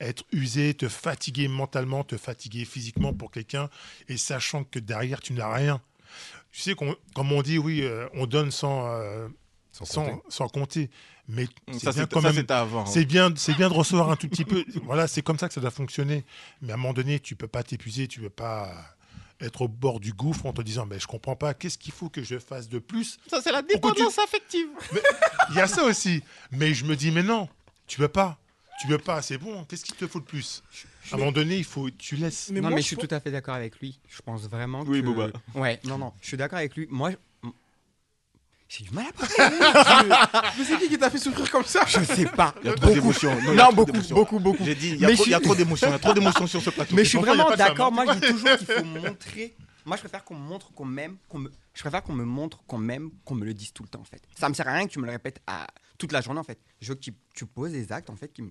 être usé, te fatiguer mentalement, te fatiguer physiquement pour quelqu'un, et sachant que derrière tu n'as rien. Tu sais, qu'on- comme on dit, oui, euh, on donne sans, euh, Sans sans, compter. sans compter. Mais c'est Ça, bien quand même. C'est bien, c'est bien de recevoir un tout petit peu. Voilà, c'est comme ça que ça doit fonctionner. Mais à un moment donné, tu peux pas t'épuiser, tu peux pas être au bord du gouffre en te disant mais je comprends pas, qu'est-ce qu'il faut que je fasse de plus Ça, c'est la tu- dépendance affective. Il y a ça aussi. Mais je me dis mais non, tu veux pas. Tu veux pas, c'est bon. Qu'est-ce qu'il te faut de plus? À un moment donné, il faut, tu laisses. non, mais je suis tout à fait d'accord avec lui. Je pense vraiment Oui, que... Boba. Ouais, non, non, je suis d'accord avec lui. Moi, j'ai du mal à parler. Mais c'est qui qui t'a fait souffrir comme ça Je sais pas. Il y a trop d'émotions. Non, il y a Non, trop beaucoup, d'émotions. beaucoup, beaucoup. J'ai dit, il y a Mais trop- je il y a suis- trop d'émotions. Il y a trop d'émotions sur ce plateau. Mais je suis il vraiment d'accord. hein. Moi, je dis toujours qu'il faut montrer. Moi, je préfère qu'on me montre qu'on m'aime. qu'on me... Je préfère qu'on me montre qu'on m'aime, qu'on me le dise tout le temps, en fait. Ça me sert à rien que tu me le répètes à... toute la journée, en fait. Je veux que tu, tu poses des actes, en fait, qui me,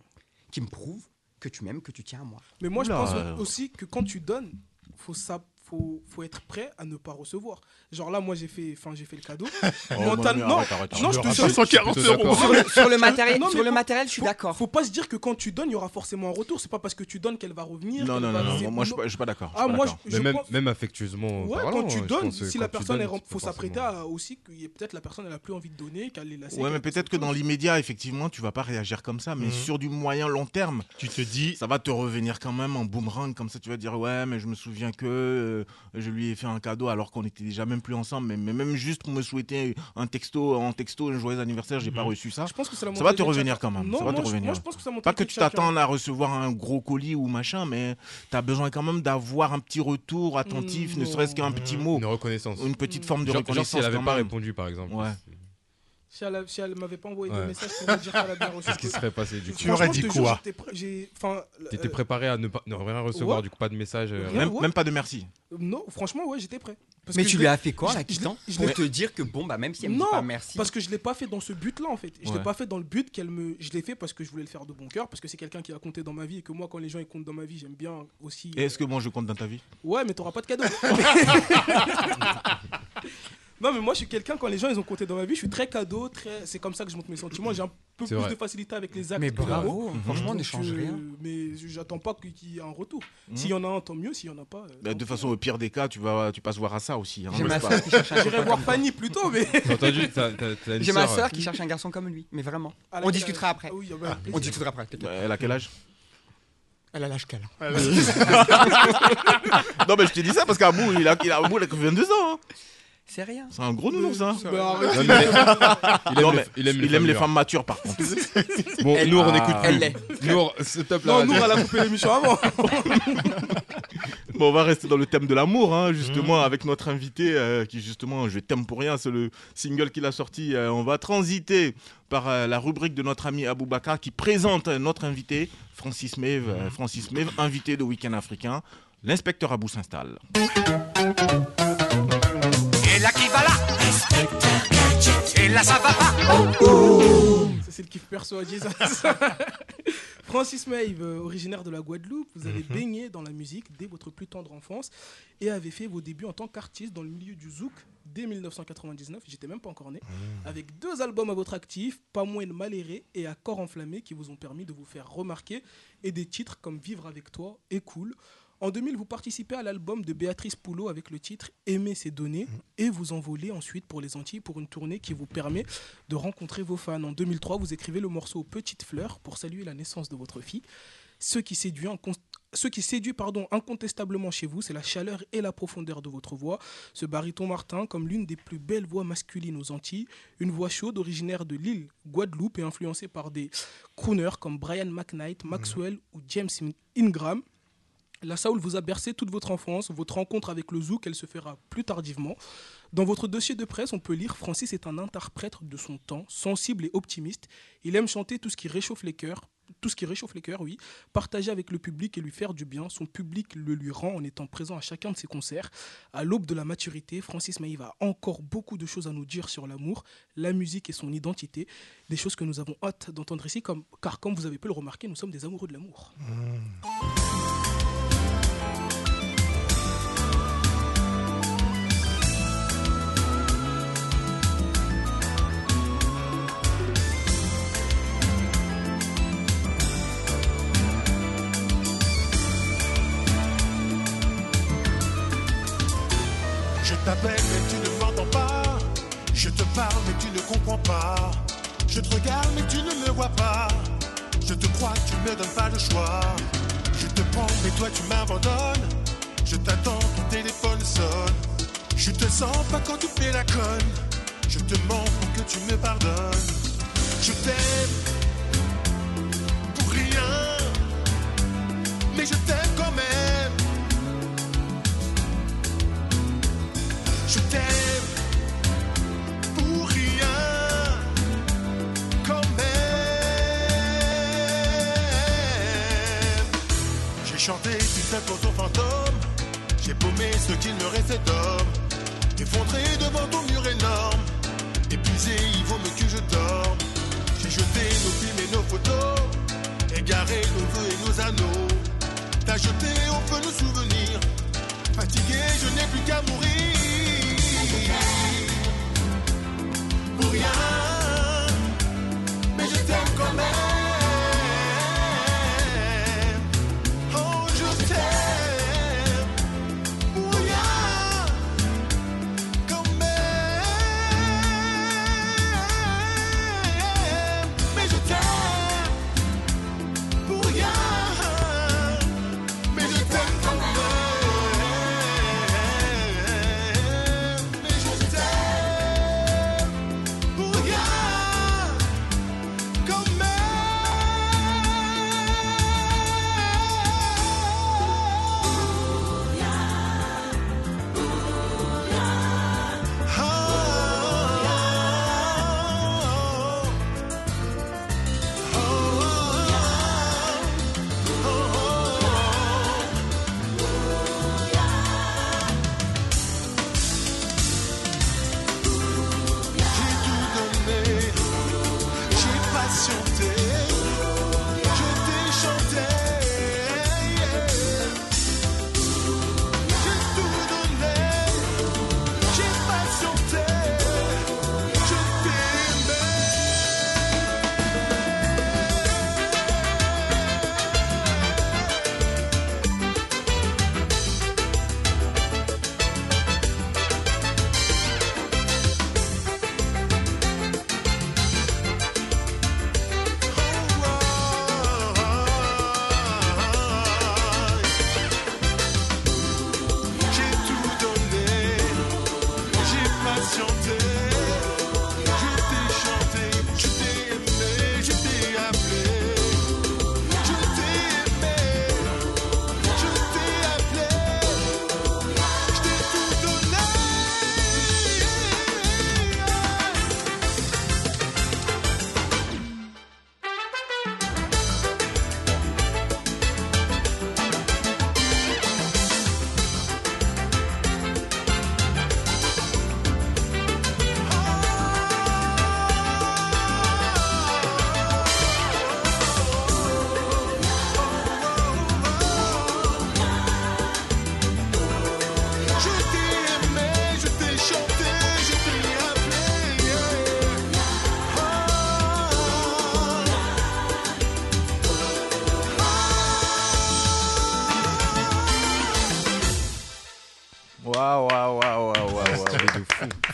qui me prouvent que tu m'aimes, que tu tiens à moi. Mais moi, je pense aussi que quand tu donnes, faut ça, faut, faut être prêt à ne pas recevoir. Genre là, moi, j'ai fait, enfin, j'ai fait le cadeau. Oh, Mental- bah, non, arrête, arrête, non, arrête. je te jure. 540 plutôt euros. d'accord. Sur le, sur le Je- matériel, non, sur le faut- matériel, je suis d'accord. Faut pas se dire que quand tu donnes, il y aura forcément un retour. C'est pas parce que tu donnes qu'elle va revenir. Non, non, non, non. Moi, je suis pas- je suis pas d'accord. Ah, moi, je, même, même affectueusement Ouais, parlant, quand tu donnes, si la personne, faut s'apprêter à aussi que y ait- peut-être la personne, elle a plus envie de donner, qu'elle est lassée. Ouais, mais peut-être que dans l'immédiat, effectivement, tu vas pas réagir comme ça, mais Mhm. sur du moyen long terme, Tu te dis, ça va te revenir quand même en boomerang comme ça. Tu vas dire ouais, mais je me souviens que je lui ai fait un cadeau alors qu'on était déjà même plus ensemble, mais, mais même juste pour me souhaiter un texto, en texto, un joyeux anniversaire, j'ai pas Mhm. reçu ça. Je pense que Ça va te revenir chacun. quand même, Non, ça va te je- revenir. Moi, je pense que c'est la Pas que tu t'attendes à recevoir un gros colis ou machin, mais tu as besoin quand même d'avoir un petit retour attentif, ne serait-ce qu'un petit mot, Une reconnaissance. une petite forme de Genre, genre reconnaissance. si elle avait quand pas même. répondu, par exemple. Ouais. Si elle, a- si elle m'avait pas envoyé de message pour me dire qu'elle a bien reçu. Qu'est-ce qui serait passé du coup Tu aurais dit quoi T'étais euh, préparé à ne, pas, ne rien recevoir, ouais. du coup pas de message. euh, Rien. Même, Ouais. même pas de merci. Non, franchement, ouais, j'étais prêt. Parce Mais que tu lui as fait quoi, la je- quittant je Pour te dire que bon, bah même si elle me dit Non, pas merci. Parce que je l'ai pas fait dans ce but-là en fait. Je l'ai pas fait dans le but qu'elle me. Je l'ai fait parce que je voulais le faire de bon cœur, parce que c'est quelqu'un qui a compté dans ma vie et que moi, quand les gens ils comptent dans ma vie, j'aime bien aussi. Et est-ce que moi je compte dans ta vie? Ouais, mais t'auras pas de cadeau. non, mais moi, je suis quelqu'un quand les gens ils ont compté dans ma vie, je suis très cadeau, très. C'est comme ça que je montre mes sentiments. J'ai un peu plus vrai. de facilité avec les actes. Mais bravo, franchement, on n'échange euh, rien. Mais j'attends pas qu'il y ait un retour. Mhm. S'il y en a un, tant mieux. S'il y en a pas. euh, Bah, De façon, au pire des cas, tu, vas, tu passes voir à ça aussi. hein, J'ai ma n'est-ce pas soeur qui cherche un J'irai voir. Fanny plutôt, mais. J'ai ma sœur, soeur qui cherche un garçon comme lui, mais vraiment. On discutera après. Ah oui, ah bah, On discutera après. t'inquiète. Ouais, Elle a quel âge? Elle a l'âge qu'elle a. Non, mais je t'ai dit ça parce qu'Abou, il a, il a, il a que 22 ans. hein. C'est rien. C'est un gros nounours, hein. Bah, arrête. Non, mais il aime Non, les- mais il aime les il aime les femmes matures, par contre. Bon, Elle- Nour, on Ah. n'écoute plus. Elle l'est. Nour, s'il te plaît. Non, arrête. nous, elle a coupé l'émission avant. Bon, on va rester dans le thème de l'amour, hein, justement, avec notre invité euh, qui, justement, je t'aime pour rien, c'est le single qu'il a sorti. Euh, on va transiter par euh, la rubrique de notre ami Abou Bakar qui présente euh, notre invité, Francis euh, Francis Meve, invité de Week-end africain. L'inspecteur Abou s'installe. Là qui va là Et là ça va pas Ça, c'est le kiff perso à Jesus. Francis Maeve, euh, originaire de la Guadeloupe, vous avez Mhm. baigné dans la musique dès votre plus tendre enfance et avez fait vos débuts en tant qu'artiste dans le milieu du zouk dès 1999. J'étais même pas encore né. Mhm. Avec deux albums à votre actif, Pas moins de maléré et Accord enflammé qui vous ont permis de vous faire remarquer et des titres comme Vivre avec toi et Cool. En 2000, vous participez à l'album de Béatrice Poulot avec le titre Aimer ses données et vous envolez ensuite pour les Antilles pour une tournée qui vous permet de rencontrer vos fans. En 2003, vous écrivez le morceau Petite fleur pour saluer la naissance de votre fille. Ce qui séduit, incon- ce qui séduit pardon, incontestablement chez vous, c'est la chaleur et la profondeur de votre voix. Ce baryton Martin, comme l'une des plus belles voix masculines aux Antilles, une voix chaude originaire de l'île Guadeloupe et influencée par des crooners comme Brian McKnight, Maxwell ou James Ingram. La Soul vous a bercé toute votre enfance. Votre rencontre avec le zouk, elle se fera plus tardivement. Dans votre dossier de presse, on peut lire Francis est un interprète de son temps, sensible et optimiste. Il aime chanter tout ce qui réchauffe les cœurs. Tout ce qui réchauffe les cœurs, oui. Partager avec le public et lui faire du bien. Son public le lui rend en étant présent à chacun de ses concerts. À l'aube de la maturité, Francis Maïve a encore beaucoup de choses à nous dire sur l'amour, la musique et son identité. Des choses que nous avons hâte d'entendre ici, car comme vous avez pu le remarquer, nous sommes des amoureux de l'amour. Je mais tu ne m'entends pas. Je te parle mais tu ne comprends pas. Je te regarde mais tu ne me vois pas. Je te crois, tu me donnes pas le choix. Je te prends mais toi tu m'abandonnes. Je t'attends, ton téléphone sonne. Je te sens pas quand tu fais la conne. Je te mens pour que tu me pardonnes. Je t'aime pour rien, mais je t'aime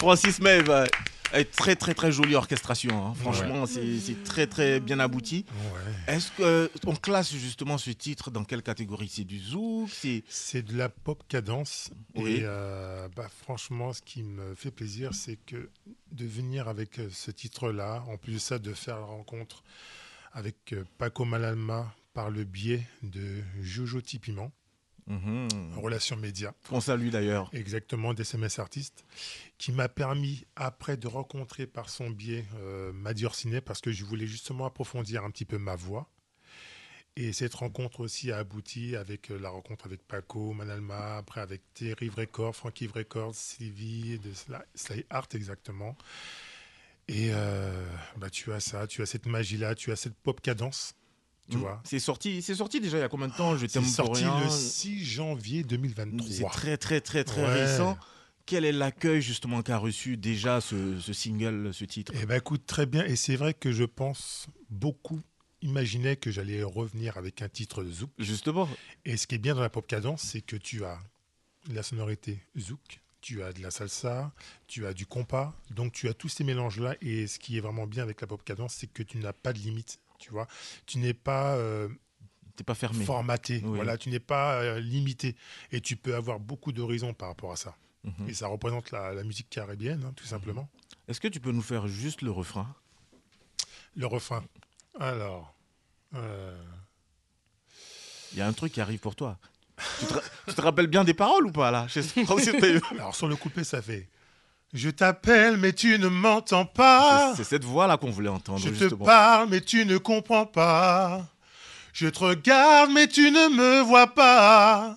Francis euh, euh, très très très jolie orchestration. hein. Franchement, c'est c'est très très bien abouti. Est-ce qu'on classe justement ce titre dans quelle catégorie? C'est du zouk C'est de la pop cadence. Oui. Et euh, bah, franchement, ce qui me fait plaisir, c'est que de venir avec euh, ce titre-là, en plus de ça, de faire la rencontre avec euh, Paco Malalma par le biais de Jojo Tipiment. Mhm. Relations médias. Qu'on salue d'ailleurs. Exactement, d'SMS Artiste, qui m'a permis après de rencontrer par son biais euh, Madi Orsinet parce que je voulais justement approfondir un petit peu ma voix. Et cette rencontre aussi a abouti avec euh, la rencontre avec Paco, Manalma, après avec Thierry Records, Frankie Records, Sylvie, de Sly, Sly Art exactement. Et euh, bah, tu as ça, tu as cette magie-là, tu as cette pop cadence. Tu Mm. vois. C'est sorti, c'est sorti déjà il y a combien de temps Je C'est t'aime pour sorti le 6 janvier 2023. C'est très très très très Ouais. récent. Quel est l'accueil justement qu'a reçu déjà ce, ce single, ce titre? Eh ben écoute, très bien. Et c'est vrai que je pense beaucoup imaginaient que j'allais revenir avec un titre de zouk. Justement. Et ce qui est bien dans la pop cadence, c'est que tu as la sonorité zouk, tu as de la salsa, tu as du compas. Donc tu as tous ces mélanges-là. Et ce qui est vraiment bien avec la pop cadence, c'est que tu n'as pas de limite. Tu vois, tu n'es pas euh, T'es pas fermé. formaté. Oui. Voilà, tu n'es pas euh, limité. Et tu peux avoir beaucoup d'horizons par rapport à ça. Mhm. Et ça représente la, la musique caribéenne, hein, tout simplement. Est-ce que tu peux nous faire juste le refrain? Le refrain. Alors. euh, Il y a un truc qui arrive pour toi. Tu te, tu te rappelles bien des paroles ou pas là? Alors sur le couplet, ça fait. Je t'appelle, mais tu ne m'entends pas. C'est cette voix là qu'on voulait entendre Je te justement. parle, mais tu ne comprends pas. Je te regarde, mais tu ne me vois pas.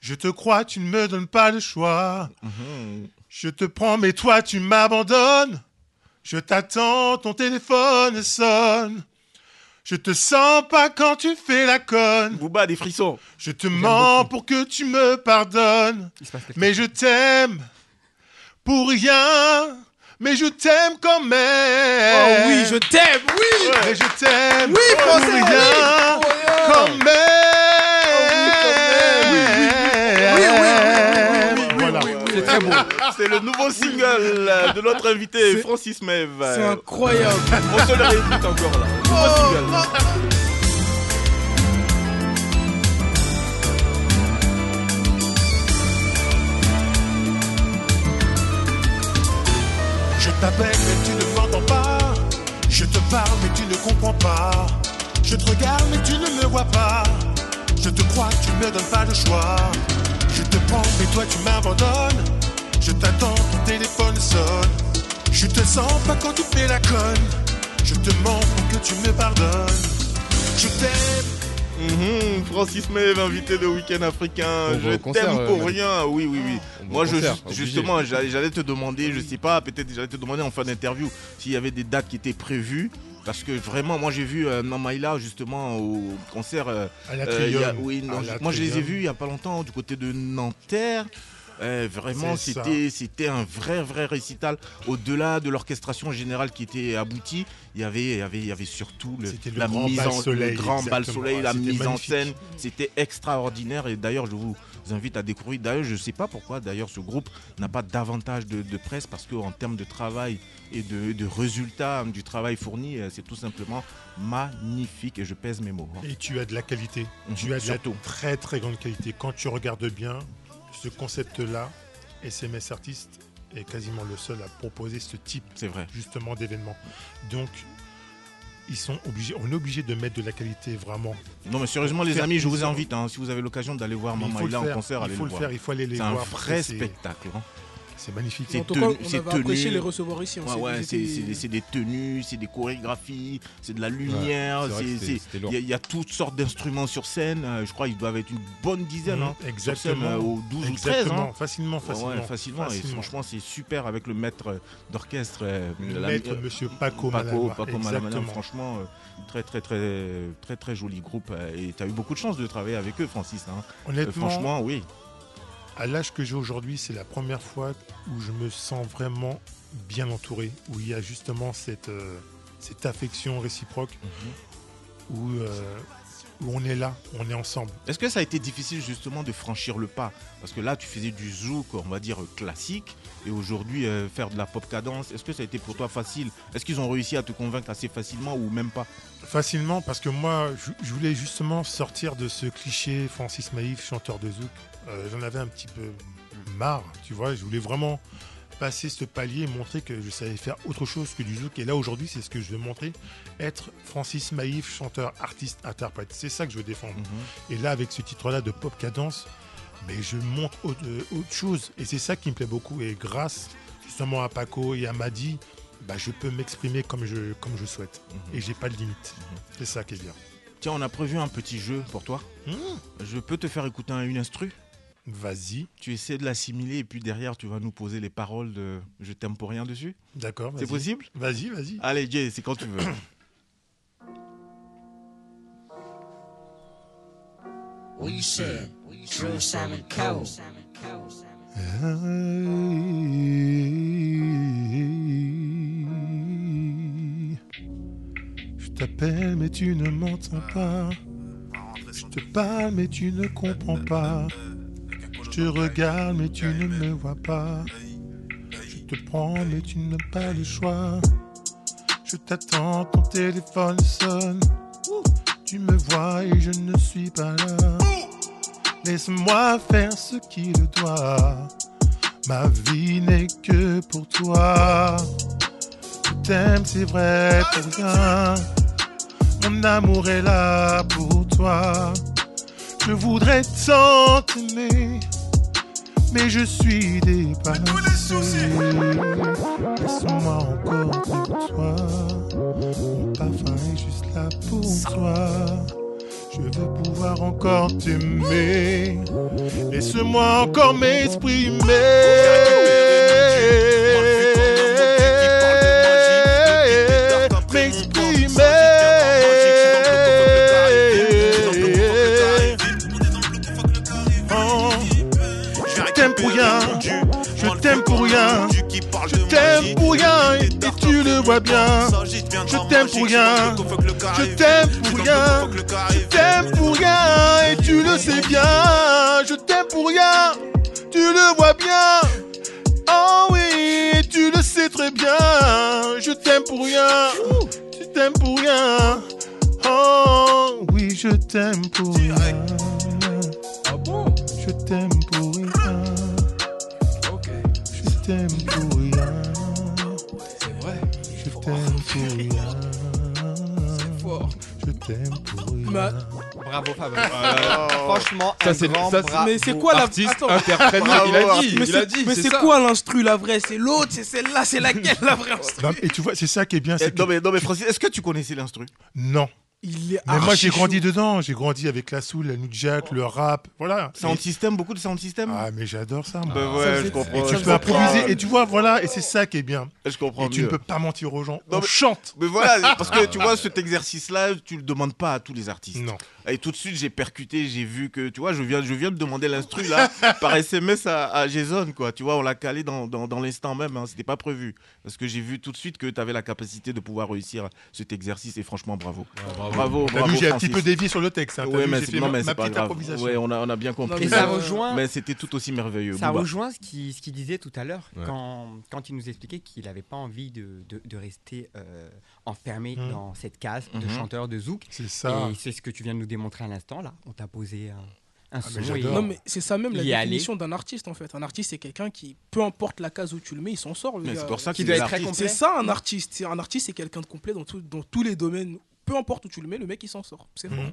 Je te crois, tu ne me donnes pas le choix. Mhm. Je te prends, mais toi, tu m'abandonnes. Je t'attends, ton téléphone sonne. Je te sens pas quand tu fais la conne. Bouba, des frissons. Je te mens pour que tu me pardonnes. Mais je t'aime pour rien. Mais je t'aime quand même. Oh oui, je t'aime, oui. Mais je t'aime Oui, pour rien. oui, pour rien. Quand même. Voilà. C'est très beau. C'est le nouveau single de notre invité Francis Mev. C'est incroyable. On se le réécoute encore là. Nouveau single. Je t'appelle mais tu ne m'entends pas. Je te parle mais tu ne comprends pas. Je te regarde mais tu ne me vois pas. Je te crois, tu me donnes pas le choix. Je te prends mais toi tu m'abandonnes. Je t'attends, ton téléphone sonne. Je te sens pas quand tu fais la conne. Je te mens pour que tu me pardonnes. Je t'aime. Mhm, Francis Mev, invité de Week-end africain. Je t'aime euh, pour rien. Oui, oui, oui. Va Moi, je, justement, j'allais j'allais te demander, je sais pas, peut-être j'allais te demander en fin d'interview s'il y avait des dates qui étaient prévues. Parce que vraiment, moi j'ai vu euh, Namaïla justement au concert. euh, À la euh, a- oui, non, À la moi je les ai vus il y a pas longtemps du côté de Nanterre. Euh, vraiment, c'était c'était un vrai vrai récital. Au-delà de l'orchestration générale qui était aboutie, il y avait il y avait il y avait surtout le, la grand mise en soleil, le grand bal soleil, la mise en scène, c'était extraordinaire. Et d'ailleurs, je vous invite à découvrir. D'ailleurs, je sais pas pourquoi. D'ailleurs, ce groupe n'a pas davantage de, de presse parce qu'en termes de travail et de, de résultats du travail fourni, euh, c'est tout simplement magnifique. Et je pèse mes mots. hein. Et tu as de la qualité. Mhm, Tu as de surtout. la très très grande qualité. Quand tu regardes bien, ce concept-là, SMS Artist est quasiment le seul à proposer ce type C'est vrai. justement d'événement. Donc, ils sont obligés, on est obligé de mettre de la qualité vraiment. Non, mais sérieusement, les amis, je vous invite. hein, si vous avez l'occasion d'aller voir Mais il faut Mamaïla le en concert, il allez faut le voir. faire, il faut aller les C'est un voir vrai spectacle. hein. C'est magnifique. C'est En tout cas, tenu- les recevoir ici. Ouais, c'est des, tenues, c'est des chorégraphies, c'est de la lumière, il y, a- il y a toutes sortes d'instruments sur scène. euh, je crois qu'ils doivent être une bonne dizaine Mhm, hein, sur scène exactement. euh, au 12 ou 13. Exactement, hein. facilement, Ouais, ouais, facilement, facilement. Et franchement, c'est super avec le maître d'orchestre. euh, Le la- maître, euh, monsieur Paco Paco, Paco Malama, exactement. franchement, euh, très, très, très, très, très joli groupe. Et tu as eu beaucoup de chance de travailler avec eux, Francis. hein. Euh, Honnêtement, franchement, oui. À l'âge que j'ai aujourd'hui, c'est la première fois où je me sens vraiment bien entouré, où il y a justement cette, euh, cette affection réciproque, Mhm. où, euh, où on est là, on est ensemble. Est-ce que ça a été difficile justement de franchir le pas? Parce que là, tu faisais du zouk, on va dire classique, et aujourd'hui euh, faire de la pop cadence. Est-ce que ça a été pour toi facile? Est-ce qu'ils ont réussi à te convaincre assez facilement ou même pas? Facilement, parce que moi, je, je voulais justement sortir de ce cliché Francis Maïf, chanteur de zouk. Euh, J'en avais un petit peu marre, tu vois. Je voulais vraiment passer ce palier et montrer que je savais faire autre chose que du zouk. Et là, aujourd'hui, c'est ce que je veux montrer. Être Francis Maïf, chanteur, artiste, interprète. C'est ça que je veux défendre. Mhm. Et là, avec ce titre-là de pop cadence, mais je montre autre, euh, autre chose. Et c'est ça qui me plaît beaucoup. Et grâce justement à Paco et à Madi, bah, je peux m'exprimer comme je, comme je souhaite. Mhm. Et j'ai pas de limite. C'est ça qui est bien. Tiens, on a prévu un petit jeu pour toi. Je peux te faire écouter un- une instru? Vas-y. Tu essaies de l'assimiler et puis derrière, tu vas nous poser les paroles de Je t'aime pour rien dessus? D'accord. C'est vas-y. possible? Vas-y, vas-y. Allez, Jay, c'est quand tu veux. We said, True Simon Cowell. Je t'appelle mais tu ne m'entends pas. Je te parle mais tu ne comprends pas. Je te regarde mais tu ne me vois pas. Je te prends mais tu n'as pas le choix. Je t'attends, ton téléphone sonne. tu me vois et je ne suis pas là. Laisse-moi faire ce qu'il doit. Ma vie n'est que pour toi. Je t'aime, c'est vrai pour rien. Mon amour est là pour toi. Je voudrais tant t'aimer, mais je suis dépassé. Laisse-moi encore pour toi. Mon parfum est juste là pour toi. Je veux pouvoir encore t'aimer. Laisse-moi encore m'exprimer. Je t'aime pour rien et tu le vois bien. Je t'aime pour rien. Je t'aime pour rien. Je t'aime pour rien et tu le sais bien. Je t'aime pour rien. Tu le vois bien. Oh oui, tu le sais très bien. Je t'aime pour rien. Je t'aime pour rien. Oh oui, je t'aime pour rien. Je t'aime pour rien. Je t'aime pour rien. T'aime pour rien. C'est fort. Je t'aime pour rien. Ma- Bravo Fabrice. Franchement, Ça, c'est- grand ça, c'est- bravo. Mais c'est quoi la Artiste, Attends. interprète, Bravo, il a dit. Mais il a c'est- dit, Mais c'est c'est ça. quoi l'instru la vraie? C'est l'autre, c'est celle-là, c'est laquelle la vraie instru? Non, et tu vois, c'est ça qui est bien. Eh, c'est Non que- mais, non mais Francis, est-ce que tu connaissais l'instru? Non. Il est Mais moi, j'ai grandi dedans. J'ai grandi avec la soul, la new jack, le rap. Voilà. Sound Et- system, beaucoup de sound system Ah, mais j'adore ça. moi. Ben ouais, je comprends. Et je tu peux comprends. improviser. Et tu vois, voilà. Et c'est ça qui est bien. Je comprends Et tu ne peux pas mentir aux gens. Non, On mais- chante. Mais voilà, parce que tu vois, cet exercice-là, tu le demandes pas à tous les artistes. Non. Et tout de suite, j'ai percuté, j'ai vu que, tu vois, je viens, je viens de demander l'instru là par SMS à, à Jason, quoi. Tu vois, on l'a calé dans, dans, dans l'instant même, hein, c'était pas prévu. Parce que j'ai vu tout de suite que tu avais la capacité de pouvoir réussir cet exercice et franchement, bravo. bravo. Bravo, bravo. j'ai un petit peu dévié sur le texte. hein. Ouais, mais non, ma- mais ma c'est pas petite grave. improvisation. Ouais, on a, on a bien compris. Et ça rejoint- Mais c'était tout aussi merveilleux. Ça Booba. rejoint ce qu'il ce qu'il disait tout à l'heure Ouais. quand, quand il nous expliquait qu'il n'avait pas envie de, de, de rester euh, enfermé Mhm. dans cette case de Mhm. chanteur de zouk. C'est ça. Et c'est ce que tu viens de nous démontrer à l'instant là. On t'a posé un, un Ah, mais. Non, mais c'est ça même la Y définition d'un artiste en fait. Un artiste, c'est quelqu'un qui, peu importe la case où tu le mets, il s'en sort. c'est pour ça Qui qu'il doit être très l'artiste. complet. C'est ça un artiste. C'est- Un artiste, c'est quelqu'un de complet dans, tout- dans tous les domaines. Peu importe où tu le mets, le mec il s'en sort. C'est. Mhm.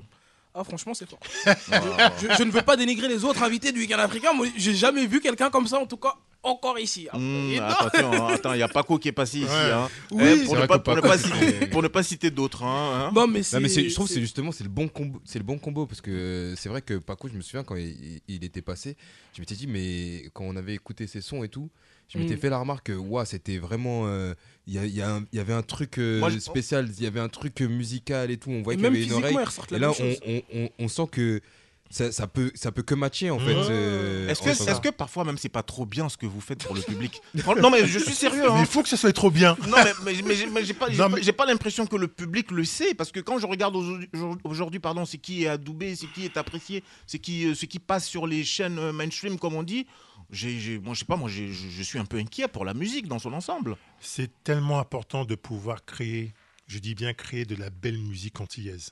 Ah, franchement, c'est fort. je, je ne veux pas dénigrer les autres invités du week-end africain. Moi, j'ai jamais vu quelqu'un comme ça, en tout cas, encore ici. hein. Mmh, attention, hein, attends, il y a Paco qui est passé ici. Ouais. hein. Oui. Eh, C'est pour, ne pas, pour, ne citer, pour ne pas citer d'autres. hein, hein. Non, mais Non, je trouve que c'est c'est- justement c'est le bon combo c'est le bon combo parce que c'est vrai que Paco je me souviens quand il, il était passé je m'étais dit mais quand on avait écouté ses sons et tout je m'étais Mm. fait la remarque que ouah, c'était vraiment euh, il y, a- il y il y avait un truc euh, Moi, je- spécial il y avait un truc euh, musical et tout on voyait qu'il y même avait une oreille et là on, chose. on- on- on sent que ça, ça peut ça peut que matcher en fait euh, Est-ce que, est-ce que parfois même c'est pas trop bien ce que vous faites pour le public? Non mais je suis sérieux. Mais hein. il faut que ce soit trop bien. Non mais, mais, mais j'ai- mais j'ai pas, mais- l'impression que le public le sait parce que quand je regarde aujourd'hui- pardon c'est qui est adoubé, c'est qui est apprécié, c'est qui euh, ce qui passe sur les chaînes euh, mainstream comme on dit. J'ai, moi je sais pas moi je suis un peu inquiet pour la musique dans son ensemble. C'est tellement important de pouvoir créer, je dis bien créer de la belle musique antillaise.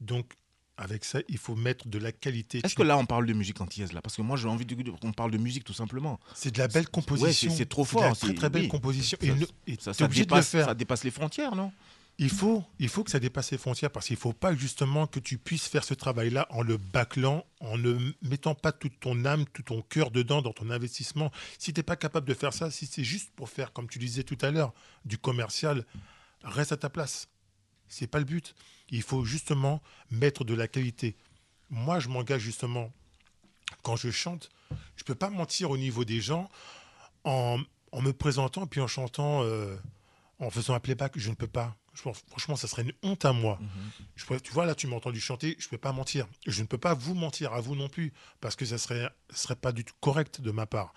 Donc, avec ça, il faut mettre de la qualité. Est-ce que là on parle de musique antillaise là? Parce que moi j'ai envie qu'on parle de musique tout simplement. C'est de la belle composition. c'est- c'est trop fort. la très c'est- très belle oui. composition. Ça- Et, ça, ça dépasse, de le faire. ça dépasse les frontières non? Il faut, il faut que ça dépasse les frontières parce qu'il ne faut pas justement que tu puisses faire ce travail-là en le bâclant, en ne mettant pas toute ton âme, tout ton cœur dedans dans ton investissement. Si tu n'es pas capable de faire ça, si c'est juste pour faire, comme tu disais tout à l'heure, du commercial, reste à ta place. C'est pas le but. Il faut justement mettre de la qualité. Moi, je m'engage justement quand je chante. Je peux pas mentir au niveau des gens en, en me présentant puis en chantant. euh, en faisant un playback, je ne peux pas. Je pense- franchement, ça serait une honte à moi. Je pourrais- tu vois, là, tu m'as entendu chanter, je ne peux pas mentir. Je ne peux pas vous mentir, à vous non plus, parce que ça ne serait pas du tout correct de ma part.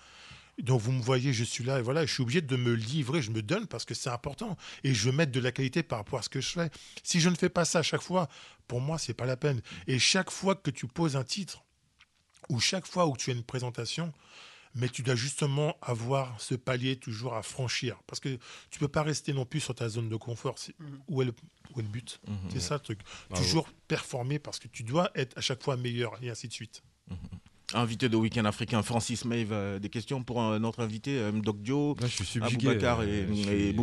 Donc, vous me voyez, je suis là, et voilà, je suis obligé de me livrer, je me donne parce que c'est important. Et je veux mettre de la qualité par rapport à ce que je fais. Si je ne fais pas ça à chaque fois, pour moi, c'est pas la peine. Et chaque fois que tu poses un titre, ou chaque fois où tu as une présentation, mais tu dois justement avoir ce palier toujours à franchir. Parce que tu peux pas rester non plus sur ta zone de confort. Mhm. Où, est le, où est le but Mhm. C'est ça le truc. Bravo. Toujours performer parce que tu dois être à chaque fois meilleur et ainsi de suite. Invité de Week-end africain, Francis Maeve, euh, des questions pour euh, notre invité, euh, Doc Dio, Là, je suis subjugué, Aboubacar et, euh, suis- et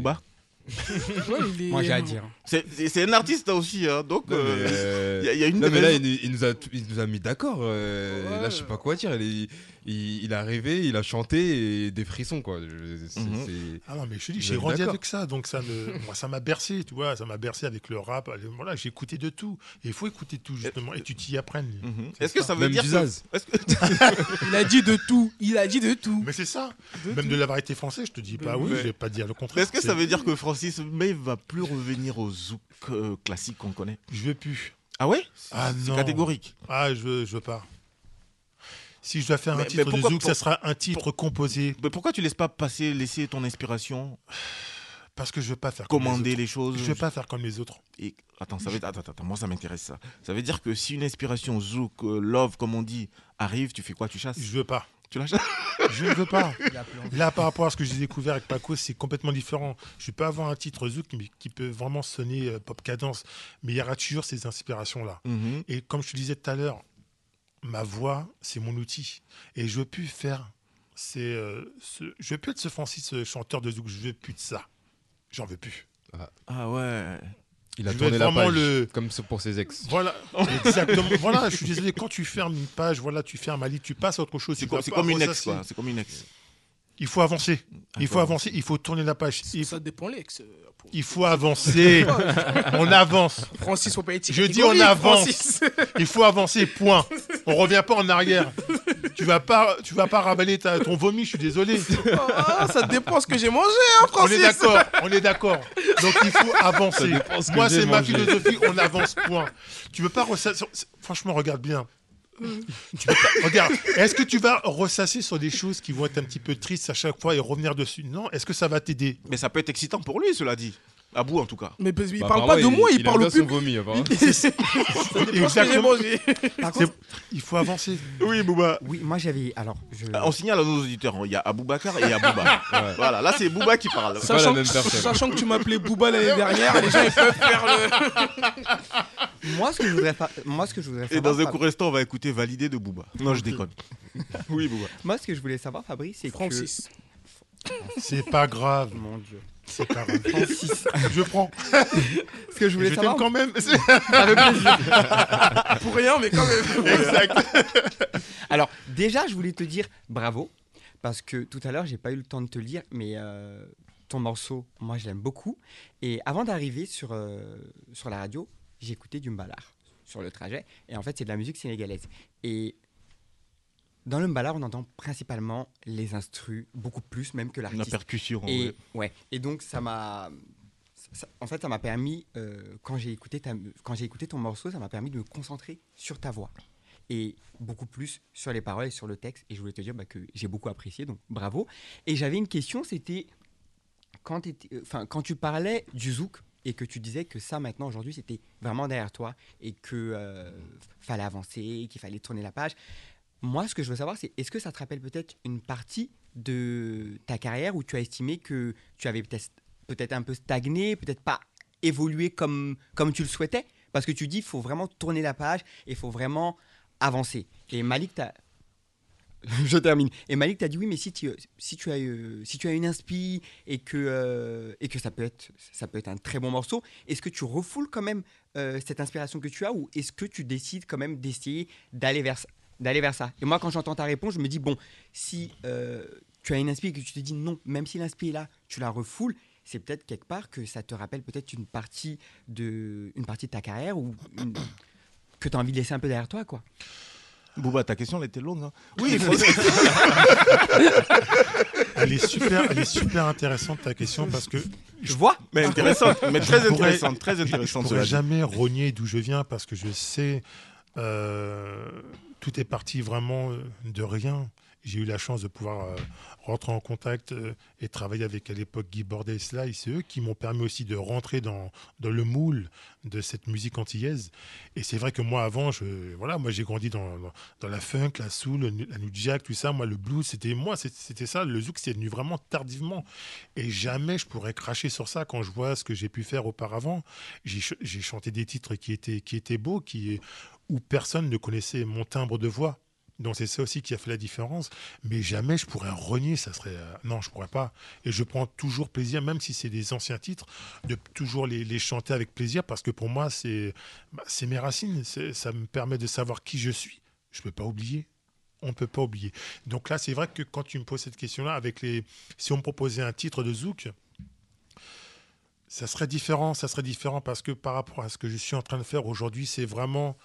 Ouais, il est- Moi, j'ai à dire. C'est- un artiste aussi, hein, donc Non, mais, euh, euh, il y, a- il y a une non, mais là, il, nous- il nous a, il nous a mis d'accord. euh, Là, je sais pas quoi dire. Il, est- il, il est arrivé, il a chanté et des frissons, quoi. Je- Mhm. Ah non, mais je te dis, j'ai grandi avec ça, donc ça me, moi, ça m'a bercé, tu vois, ça m'a bercé avec le rap. Voilà, j'ai écouté de tout. Et il faut écouter tout, justement, et tu t'y apprennes. Mhm. Est-ce que ça veut Même dire que- que- Il a dit de tout. Il a dit de tout. Mais c'est ça. De Même tout. de la variété française, je te dis pas oui, je vais pas dire le contraire. Est-ce que ça veut dire que Francis Maeve va plus revenir au zouk euh, classique qu'on connaît? Je veux plus. Ah ouais? Ah C'est non. catégorique. Ah, je veux, je veux pas. Si je dois faire Mais- un titre pourquoi- de zouk, pour- ça sera un titre composé Mais pourquoi tu laisses pas passer, laisser ton inspiration? Parce que je veux pas faire comme commander les, les autres. choses Je veux pas faire comme les autres. Et attends, ça veut attends, attends, attends, moi ça m'intéresse ça. Ça veut dire que si une inspiration zouk, euh, love comme on dit, arrive, tu fais quoi? Tu chasses? Je veux pas. Tu la chasses? Je ne veux pas. Là, par rapport à ce que j'ai découvert avec Paco, c'est complètement différent. Je peux avoir un titre zouk qui, qui peut vraiment sonner euh, pop cadence, mais il y aura toujours ces inspirations-là. Mhm. Et comme je te disais tout à l'heure, ma voix, c'est mon outil. Et je veux plus faire. C'est, euh, ce, je veux plus être ce Francis euh, chanteur de zouk. Je veux plus de ça. J'en veux plus. Ah ouais. Il a Je tourné la page, le- comme pour ses ex. Voilà, exactement. voilà, je suis désolé. Quand tu fermes une page, voilà, tu fermes un livre, tu passes à autre chose. C'est comme, comme une ex. C'est comme une ex. Il faut avancer. Il faut faut avancer. Il faut tourner la page. Il, Ça dépend l'ex. euh, pour- il faut avancer. on avance. Francis, faut pas être Je dis on avance. Il faut avancer. Point. On revient pas en arrière. Tu vas pas, tu vas pas ravaler ta- ton vomi. Je suis désolé. Ah, ça dépend ce que j'ai mangé, hein, On Francis. est d'accord. On est d'accord. Donc il faut avancer. ce Moi, c'est ma philosophie. On avance. Point. Tu veux pas. Franchement, regarde bien. Regarde, est-ce que tu vas ressasser sur des choses qui vont être un petit peu tristes à chaque fois et revenir dessus? Non, est-ce que ça va t'aider? Mais ça peut être excitant pour lui, cela dit. À bout, en tout cas. Mais parce- il Bah, parle pas de apparemment, moi, il, il parle au public. vomi. Il- Exactement. Par contre, Il faut avancer. Oui, Booba. oui, moi j'avais. Alors, je. On signale à nos auditeurs, il y a Aboubacar et Abouba. Voilà, là c'est Booba qui parle. pas la Sachant, même personne. sachant que tu m'appelais Booba l'année dernière, les gens ils peuvent faire le. Moi, ce que je voudrais, fa- moi, ce que je voudrais Et dans un court instant, on va écouter Validé de Booba. Non, je déconne. Oui, Booba. Moi, ce que je voulais savoir, Fabrice, c'est que. Francis. C'est pas grave. Mon Dieu. C'est pas. Je prends. Ce que je voulais Je savoir. quand même. Plaisir. Pour rien, mais quand même. exact. Alors, déjà, je voulais te dire bravo. Parce que tout à l'heure, j'ai pas eu le temps de te lire, mais euh, ton morceau, moi, je l'aime beaucoup. Et avant d'arriver sur, euh, sur la radio, j'ai écouté du mbalar sur le trajet. Et en fait, c'est de la musique sénégalaise. Et dans le mbalar, on entend principalement les instrus, beaucoup plus même que La l'artiste. percussion. Et, ouais. ouais. et donc, ça m'a. En fait, ça m'a permis, euh, quand j'ai écouté, ta- quand j'ai écouté ton morceau, ça m'a permis de me concentrer sur ta voix. Et beaucoup plus sur les paroles et sur le texte. Et je voulais te dire bah, que j'ai beaucoup apprécié, donc bravo. Et j'avais une question, c'était quand, euh, enfin, quand tu parlais du zouk et que tu disais que ça, maintenant, aujourd'hui, c'était vraiment derrière toi et que euh, fallait avancer, qu'il fallait tourner la page. Moi, ce que je veux savoir, c'est est-ce que ça te rappelle peut-être une partie de ta carrière où tu as estimé que tu avais peut-être peut-être un peu stagné, peut-être pas évolué comme, comme tu le souhaitais? Parce que tu dis il faut vraiment tourner la page et il faut vraiment avancer. Et Malik, t'as- je termine. Et Malik t'a dit oui, mais si tu, si tu, as, euh, si tu as une inspi et que, euh, et que ça, peut être, ça peut être un très bon morceau, est-ce que tu refoules quand même euh, cette inspiration que tu as ou est-ce que tu décides quand même d'essayer d'aller vers, d'aller vers ça Et moi, quand j'entends ta réponse, je me dis bon, si euh, tu as une inspi et que tu te dis non, même si l'inspi est là, tu la refoules, c'est peut-être quelque part que ça te rappelle peut-être une partie de, une partie de ta carrière ou une- que tu as envie de laisser un peu derrière toi, quoi. Booba, ta question elle était longue. hein. Oui, elle est super, elle est super intéressante ta question parce que je vois, mais intéressante, mais très Je pourrais- intéressante, très je- intéressante. Je cela pourrais jamais rogner d'où je viens parce que je sais euh, tout est parti vraiment euh, de rien j'ai eu la chance de pouvoir euh, rentrer en contact euh, et travailler avec à l'époque Guy Bordet et Sly. C'est eux qui m'ont permis aussi de rentrer dans, le moule de cette musique antillaise. Et c'est vrai que moi, avant, je, voilà, moi j'ai grandi dans, dans, la funk, la soul, la new jack, tout ça. Moi, le blues, c'était moi, c'était ça. Le zouk, c'est venu vraiment tardivement. Et jamais je pourrais cracher sur ça quand je vois ce que j'ai pu faire auparavant. J'ai chanté des titres qui étaient, qui étaient beaux, qui, où personne ne connaissait mon timbre de voix. Donc c'est ça aussi qui a fait la différence. Mais jamais je pourrais renier, ça serait... euh, non, je pourrais pas. Et je prends toujours plaisir, même si c'est des anciens titres, de toujours les, chanter avec plaisir, parce que pour moi, c'est bah, mes racines. Ça me permet de savoir qui je suis. Je peux pas oublier. On ne peut pas oublier. Donc là, c'est vrai que quand tu me poses cette question-là, avec les, si on me proposait un titre de zouk, ça serait différent. Ça serait différent parce que par rapport à ce que je suis en train de faire aujourd'hui, c'est vraiment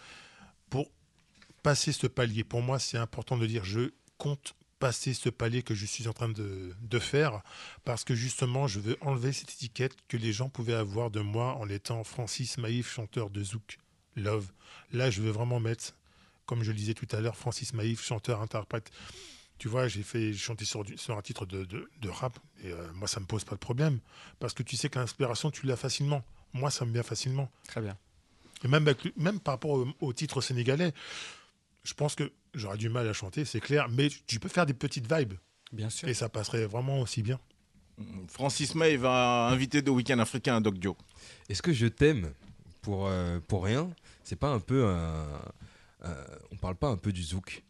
passer ce palier. Pour moi, c'est important de dire je compte passer ce palier que je suis en train de, de faire parce que justement, je veux enlever cette étiquette que les gens pouvaient avoir de moi en étant Francis Maïf, chanteur de zouk, love. Là, je veux vraiment mettre, comme je le disais tout à l'heure, Francis Maïf, chanteur, interprète. Tu vois, j'ai fait chanté sur, un titre de, de- de rap et euh, moi, ça me pose pas de problème parce que tu sais que l'inspiration, tu l'as facilement. Moi, ça me vient facilement. Très bien. Et même, avec même par rapport au, au titre sénégalais, je pense que j'aurais du mal à chanter, c'est clair, mais tu peux faire des petites vibes. Bien sûr. Et ça passerait vraiment aussi bien. Francis May va inviter de Week-end africain à Doc Dio. Est-ce que je t'aime pour, euh, pour rien? C'est pas un peu un. on parle pas un peu du zouk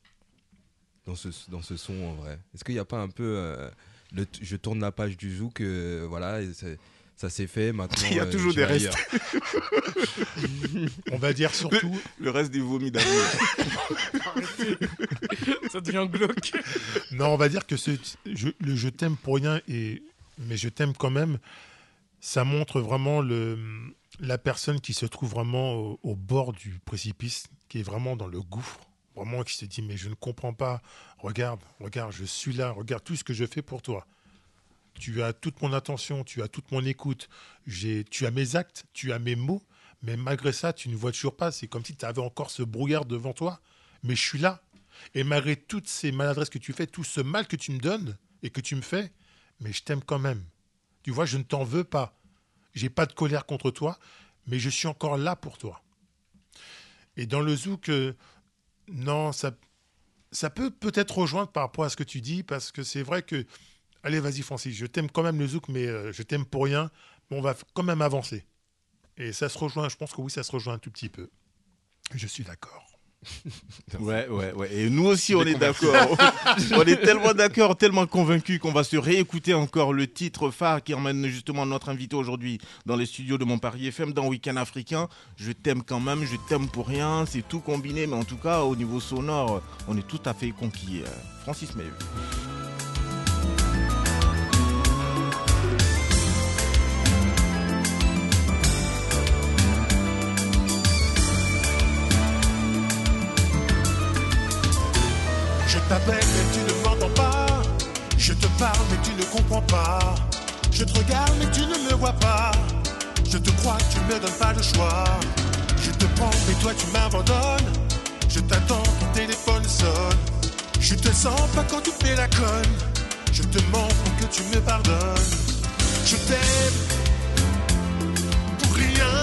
dans ce, dans ce son en vrai Est-ce qu'il n'y a pas un peu. euh, le je tourne la page du zouk, euh, voilà, et c'est- ça s'est fait maintenant. Il y a euh, toujours des restes. On va dire surtout. Le, le reste des vomis d'amour. Ça devient glauque. Non, on va dire que ce, je, le je t'aime pour rien, et, mais je t'aime quand même, ça montre vraiment le, la personne qui se trouve vraiment au, au bord du précipice, qui est vraiment dans le gouffre, vraiment qui se dit mais je ne comprends pas, regarde, regarde, je suis là, regarde tout ce que je fais pour toi. Tu as toute mon attention, tu as toute mon écoute, tu as mes actes, tu as mes mots, mais malgré ça, tu ne vois toujours pas. C'est comme si tu avais encore ce brouillard devant toi, mais je suis là. Et malgré toutes ces maladresses que tu fais, tout ce mal que tu me donnes et que tu me fais, mais je t'aime quand même. Tu vois, je ne t'en veux pas. J'ai pas de colère contre toi, mais je suis encore là pour toi. Et dans le zouk, euh, non, ça, ça peut peut-être rejoindre par rapport à ce que tu dis, parce que c'est vrai que, allez, vas-y Francis, je t'aime quand même le zouk, mais euh, je t'aime pour rien, mais on va quand même avancer. Et ça se rejoint, je pense que oui, ça se rejoint un tout petit peu. Je suis d'accord. Ouais, ouais, ouais. Et nous aussi, on est d'accord. on est tellement d'accord, tellement convaincus qu'on va se réécouter encore le titre phare qui emmène justement notre invité aujourd'hui dans les studios de Mon Paris FM dans Week-end africain. Je t'aime quand même, je t'aime pour rien. C'est tout combiné, mais en tout cas, au niveau sonore, on est tout à fait conquis. Euh, Francis Maeve. T'appelle mais tu ne m'entends pas. Je te parle mais tu ne comprends pas. Je te regarde mais tu ne me vois pas. Je te crois, tu me donnes pas le choix. Je te prends mais toi tu m'abandonnes. Je t'attends, ton téléphone sonne. Je te sens pas quand tu fais la conne. Je te mens pour que tu me pardonnes. Je t'aime pour rien.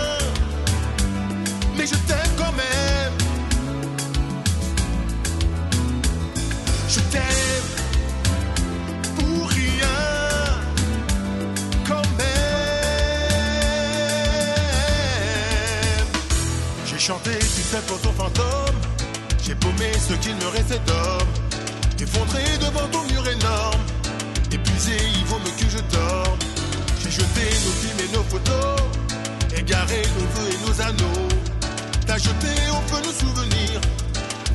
Mais je t'aime quand Je t'aime pour rien quand même. J'ai chanté, sais, pour ton fantôme. J'ai paumé ce qu'il me restait d'homme. Effondré devant ton mur énorme. Épuisé, il vaut mieux que je dorme. J'ai jeté nos films et nos photos. Égaré nos vœux et nos anneaux. T'as jeté au feu nos souvenirs.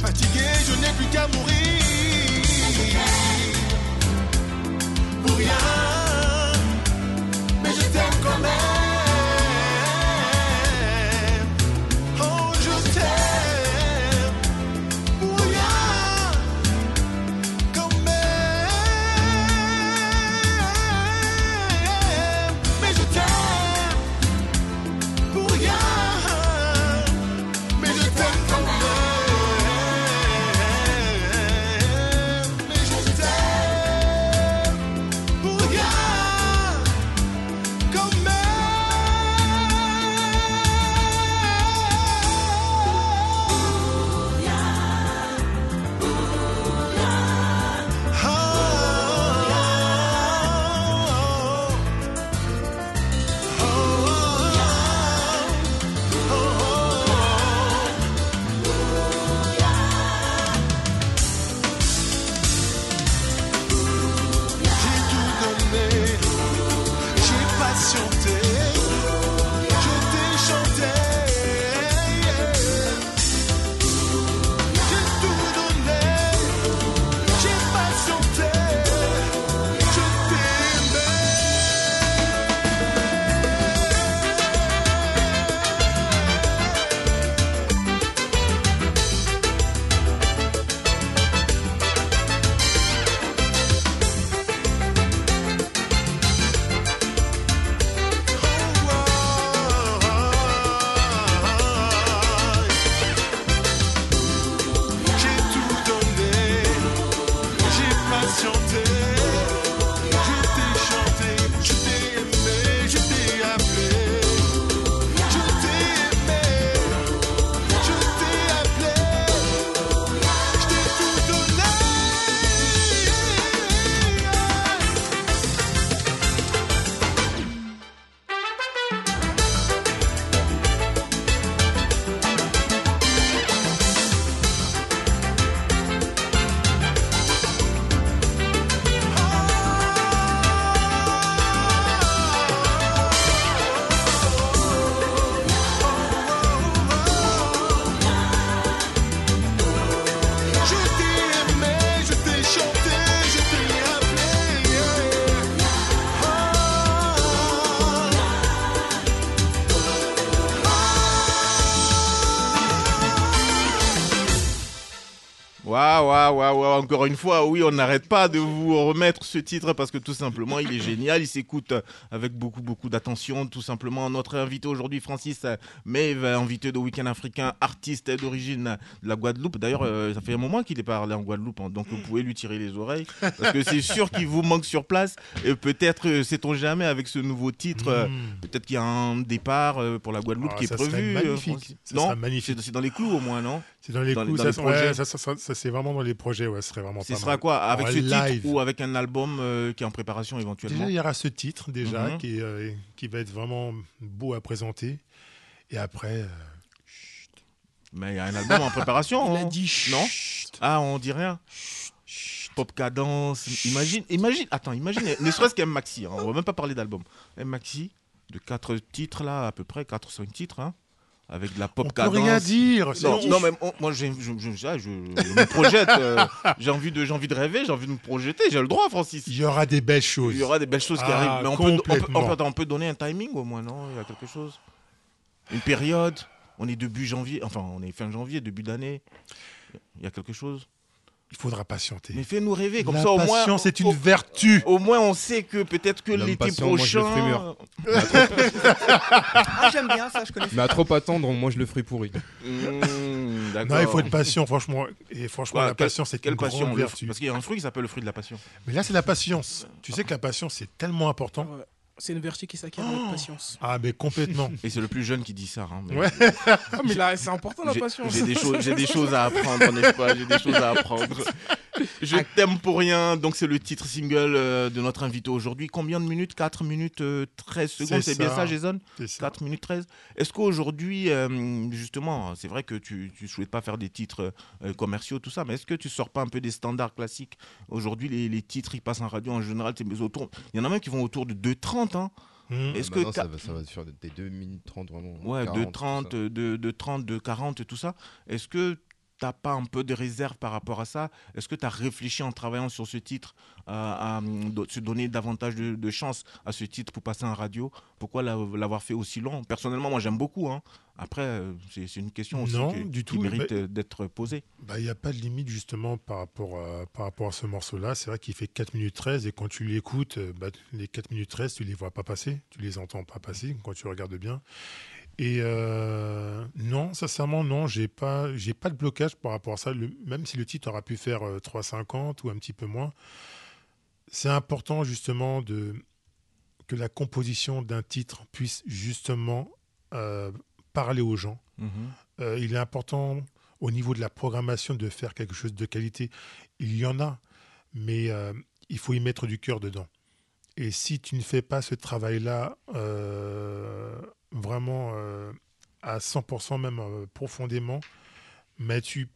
Fatigué, je n'ai plus qu'à mourir. Pour rien, mais je t'aime quand même. Encore une fois, oui, on n'arrête pas de vous remettre ce titre parce que tout simplement, il est génial. Il s'écoute avec beaucoup, beaucoup d'attention. Tout simplement, notre invité aujourd'hui, Francis Maeve, invité de Week-end africain, artiste d'origine de la Guadeloupe. D'ailleurs, euh, ça fait un moment qu'il est parlé en Guadeloupe, hein, donc vous pouvez lui tirer les oreilles parce que c'est sûr qu'il vous manque sur place. Et peut-être, euh, sait-on jamais, avec ce nouveau titre, euh, peut-être qu'il y a un départ euh, pour la Guadeloupe Ah, qui est prévu. magnifique. Ça non, magnifique. c'est dans les clous au moins, non? C'est dans les Dans dans ça, les ça- projets. ouais, ça, ça- ça- ça, c'est vraiment dans les projets, ouais, ce serait vraiment Ce pas sera mal. quoi? Avec En ce live. titre ou avec un album euh, qui est en préparation éventuellement Déjà, il y aura ce titre déjà Mhm. qui, euh, qui va être vraiment beau à présenter. Et après, euh, Mais il y a un album en préparation. Il a hein. dit chut. Non Ah, on dit rien Pop cadence. Imagine, imagine, attends, imagine, ne serait-ce qu'un maxi, hein, on va même pas parler d'album. Un maxi de 4 titres là, à peu près, 4-5 titres, hein, avec de la pop On peut rien dire, Non, non, mais on- moi, je, je- je- je me projette. euh, j'ai envie, de- j'ai envie de rêver, j'ai envie de me projeter, j'ai le droit, Francis. il y aura des belles choses. Il y aura des belles choses qui Ah, arrivent. Mais on peut, on, peut, complètement. on peut- on peut donner un timing au moins, non? Il y a quelque chose Une période On est début janvier, enfin, on est fin janvier, début d'année. Il y a quelque chose? Il faudra patienter. Mais fais-nous rêver, comme La ça au moins. patience est une au- vertu. Au moins, on sait que peut-être que l'été patient, moi, je le prochain. ferai mûr. Ah, j'aime bien ça, je connais Mais à trop attendre, moi je le ferai pourri. Mmh, d'accord. Non, il faut être patient, franchement. Et franchement, la patience, c'est quelle une passion grande vertu. Parce qu'il y a un fruit qui s'appelle le fruit de la passion. Mais là, c'est la patience. Tu sais que la patience, c'est tellement important. Ouais. C'est une vertu qui s'acquiert avec patience. Ah, mais complètement. Et c'est le plus jeune qui dit ça. hein, mais- Ouais. Ah, mais là, c'est important la patience. J'ai des, choses- j'ai des choses à apprendre, n'est-ce pas? J'ai des choses à apprendre. Je t'aime pour rien. Donc, c'est le titre single euh, de notre invité aujourd'hui. Combien de minutes? 4 minutes euh, 13 secondes. C'est bien ça. Jason? C'est ça. 4 minutes 13. Est-ce qu'aujourd'hui, euh, justement, c'est vrai que tu ne souhaites pas faire des titres euh, commerciaux, tout ça, mais est-ce que tu sors pas un peu des standards classiques? Aujourd'hui, les, les titres, ils passent en radio en général, autour. Il y en a même qui vont autour de 2,30. Hein. Mmh. Est-ce Bah que ça, va, ça va sur des 2 minutes 30 vraiment. Ouais, 40, de tout 30, ça. de, de 30, de 40, tout ça. Est-ce que tu n'as pas un peu de réserve par rapport à ça? Est-ce que tu as réfléchi en travaillant sur ce titre à, à, do- se donner davantage de, de chance à ce titre pour passer en radio? Pourquoi l'a- l'avoir fait aussi long? Personnellement, moi j'aime beaucoup. hein. Après, euh, c'est une question aussi Non, du qui tout, mérite euh, d'être posée. Bah, Il n'y a pas de limite justement par rapport à, par rapport à ce morceau-là. C'est vrai qu'il fait 4 minutes 13 et quand tu l'écoutes, euh, bah, les 4 minutes 13, tu les vois pas passer, tu les entends pas passer quand tu regardes bien. Et euh, non, sincèrement, non, j'ai pas, j'ai pas de blocage par rapport à ça. Le- même si le titre aura pu faire euh, 3,50 ou un petit peu moins, c'est important justement de, que la composition d'un titre puisse justement euh, parler aux gens. Mhm. Euh, il est important au niveau de la programmation de faire quelque chose de qualité. Il y en a, mais euh, il faut y mettre du cœur dedans. Et si tu ne fais pas ce travail-là euh, vraiment euh, à 100%, même euh, profondément, mais tu,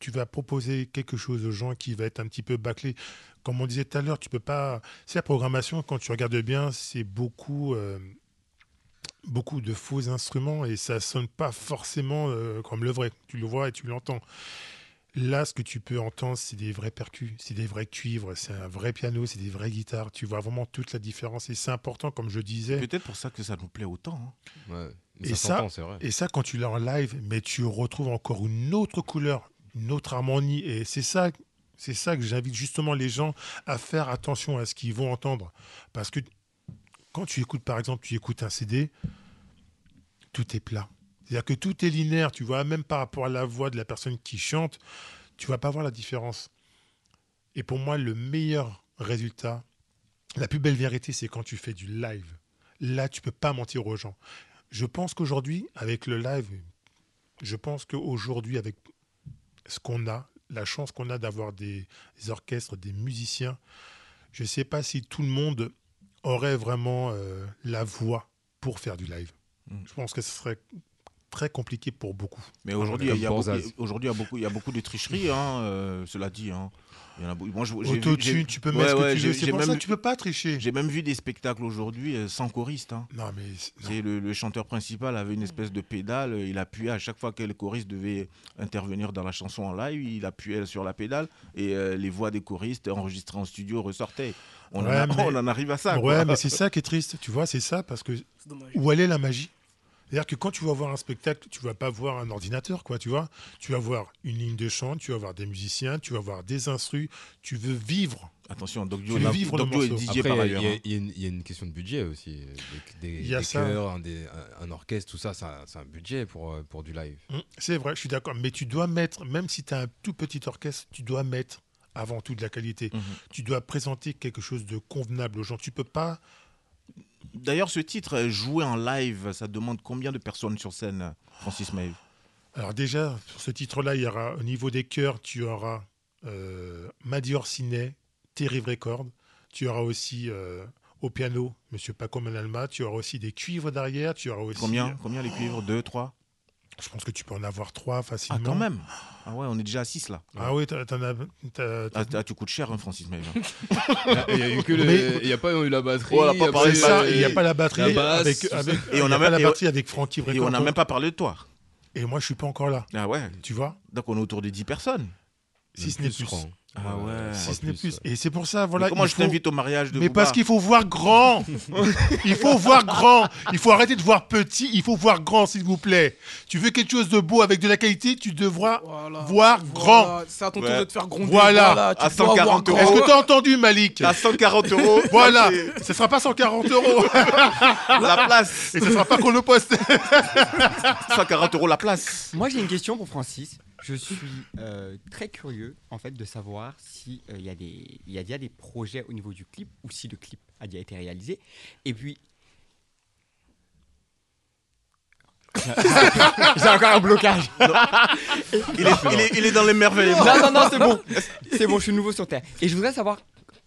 tu vas proposer quelque chose aux gens qui va être un petit peu bâclé. Comme on disait tout à l'heure, tu peux pas. C'est la programmation, quand tu regardes bien, c'est beaucoup. euh, beaucoup de faux instruments et ça sonne pas forcément comme le vrai. Tu le vois et tu l'entends. Là, ce que tu peux entendre, c'est des vrais percus, c'est des vrais cuivres, c'est un vrai piano, c'est des vraies guitares. Tu vois vraiment toute la différence et c'est important, comme je disais. Peut-être pour ça que ça nous plaît autant. hein. Ouais, Et ça vrai. et ça, quand tu l'as en live, mais tu retrouves encore une autre couleur, une autre harmonie. Et c'est ça, c'est ça que j'invite justement les gens à faire attention à ce qu'ils vont entendre. Parce que quand tu écoutes, par exemple, tu écoutes un CD, tout est plat. C'est-à-dire que tout est linéaire, tu vois, même par rapport à la voix de la personne qui chante, tu vas pas voir la différence. Et pour moi, le meilleur résultat, la plus belle vérité, c'est quand tu fais du live. Là, tu peux pas mentir aux gens. Je pense qu'aujourd'hui, avec le live, je pense qu'aujourd'hui, avec ce qu'on a, la chance qu'on a d'avoir des, des orchestres, des musiciens, je ne sais pas si tout le monde aurait vraiment euh, la voix pour faire du live. Je pense que ce serait très compliqué pour beaucoup. Mais aujourd'hui, il y a- il beaucoup- Borzaz. aujourd'hui, il y a beaucoup, il y a beaucoup de tricheries, hein, euh, cela dit. hein. Il y en a beaucoup. Moi, je- j'ai vu- Autotune, tu peux mettre ce que tu j'ai- veux, pour même ça tu peux pas tricher. J'ai même vu des spectacles aujourd'hui euh, sans choriste. hein. Non, mais le, le chanteur principal avait une espèce de pédale. Il appuyait à chaque fois que le choriste devait intervenir dans la chanson en live, il appuyait sur la pédale et euh, les voix des choristes enregistrées en studio ressortaient. On, Ouais, en, a- mais- on en arrive à ça. Ouais, quoi. mais c'est ça qui est triste, tu vois, c'est ça, parce que où est la magie? C'est-à-dire que quand tu vas voir un spectacle, tu vas pas voir un ordinateur, quoi, tu vois. Tu vas voir une ligne de chant, tu vas voir des musiciens, tu vas voir des instrus, tu veux vivre. Attention, Doc Tu Dio, veux là, vivre le Doc Dio est. DJ Après, par il y a- ailleurs. il y, a- y une- il y a une question de budget aussi. Des, des, Il y a des ça. chœurs, un, des- un- un orchestre, tout ça, c'est un, c'est un budget pour, euh, pour du live. Mm, C'est vrai, je suis d'accord. Mais tu dois mettre, même si tu as un tout petit orchestre, tu dois mettre avant tout de la qualité. Mhm. Tu dois présenter quelque chose de convenable aux gens. Tu peux pas. D'ailleurs, ce titre, euh, jouer en live, ça demande combien de personnes sur scène, Francis Maeve Alors déjà, sur ce titre-là, il y aura au niveau des chœurs, tu auras euh, Madi Orsinet, Record. Tu auras aussi euh, au piano Monsieur Paco Manalma. Tu auras aussi des cuivres derrière. Tu auras aussi. Combien? Combien les cuivres? Deux, trois? Je pense que tu peux en avoir trois Ah, facilement. quand même Ah ouais, on est déjà à 6 là. Ah oui, t'en t'en as. Ah, t- ah, tu coûtes cher, hein, Francis Maeve. Il y a eu que le- Mais- il y a pas eu la batterie. Oh, on a il pas parlé de ça, n'y a pas la batterie la basse, avec, Et on a pas même- la batterie avec Frankie Et on n'a même pas parlé de toi. Et moi, je suis pas encore là. Ah ouais Tu vois? Donc on est autour de 10 personnes. Si ce n'est plus, plus. Ah ouais. Si ce n'est plus. Et c'est pour ça, voilà. Mais comment je faut- t'invite au mariage de Mais Booba parce qu'il faut voir grand. il faut voir grand. Il faut arrêter de voir petit. Il faut voir grand, s'il vous plaît. Tu veux quelque chose de beau avec de la qualité, tu devras Voilà. voir grand. Voilà, C'est à ton tour de te faire gronder. Voilà. tu À dois avoir 140 grand. Est-ce que tu as entendu, Malik À 140 euros. Voilà. Ce sera pas 140 euros. La place. Et ce sera pas qu'on le poste. 140 euros la place. Moi, j'ai une question pour Francis. Je suis euh, très curieux, en fait, de savoir si euh, il y a des, il y a déjà des projets au niveau du clip ou si le clip a déjà été réalisé. Et puis, j'ai encore un blocage. Il est, il est, il est dans les merveilles. Non, non, non, c'est bon. C'est bon, je suis nouveau sur Terre. Et je voudrais savoir.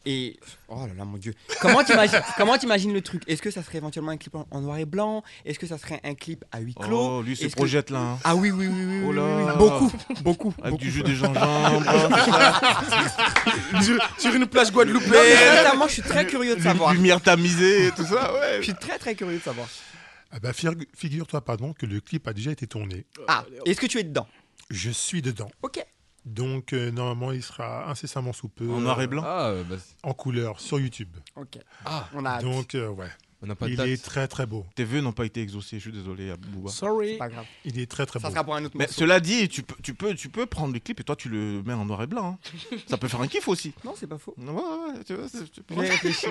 Et. Oh là là, mon Dieu. Comment t'imagines, comment t'imagines le truc? Est-ce que ça serait éventuellement un clip en, en noir et blanc? Est-ce que ça serait un clip à huis clos? Oh, lui se Est-ce que- projette là. hein. Ah oui, oui, oui, oui. Oh oui, là. oui, oui. Beaucoup, beaucoup. Avec beaucoup. du jus de gingembre. sur, sur une plage Non, mais guadeloupéenne. sincèrement, je suis très curieux de savoir. Lumière tamisée et tout ça, ouais. Je suis très très curieux de savoir. Ah bah, figu- figure-toi, pardon, que le clip a déjà été tourné. Ah, est-ce que tu es dedans? Je suis dedans. Ok. Donc, euh, normalement, il sera incessamment sous peu. En noir et blanc Ah, euh, bah, c'est- En couleur, sur YouTube. Ok. Ah, On a hâte. Donc, euh, ouais. on n'a pas de Il date. est très très beau. Tes vœux n'ont pas été exaucés, je suis désolé, Bouba. Sorry. C'est pas grave. Il est très très Ça beau. sera pour un autre Mais morceau. cela dit, tu peux, tu, peux, tu peux prendre le clip et toi tu le mets en noir et blanc. hein. Ça peut faire un kiff aussi. Non, c'est pas faux. Ouais, ouais, tu vois, c'est- tu peux- réfléchir.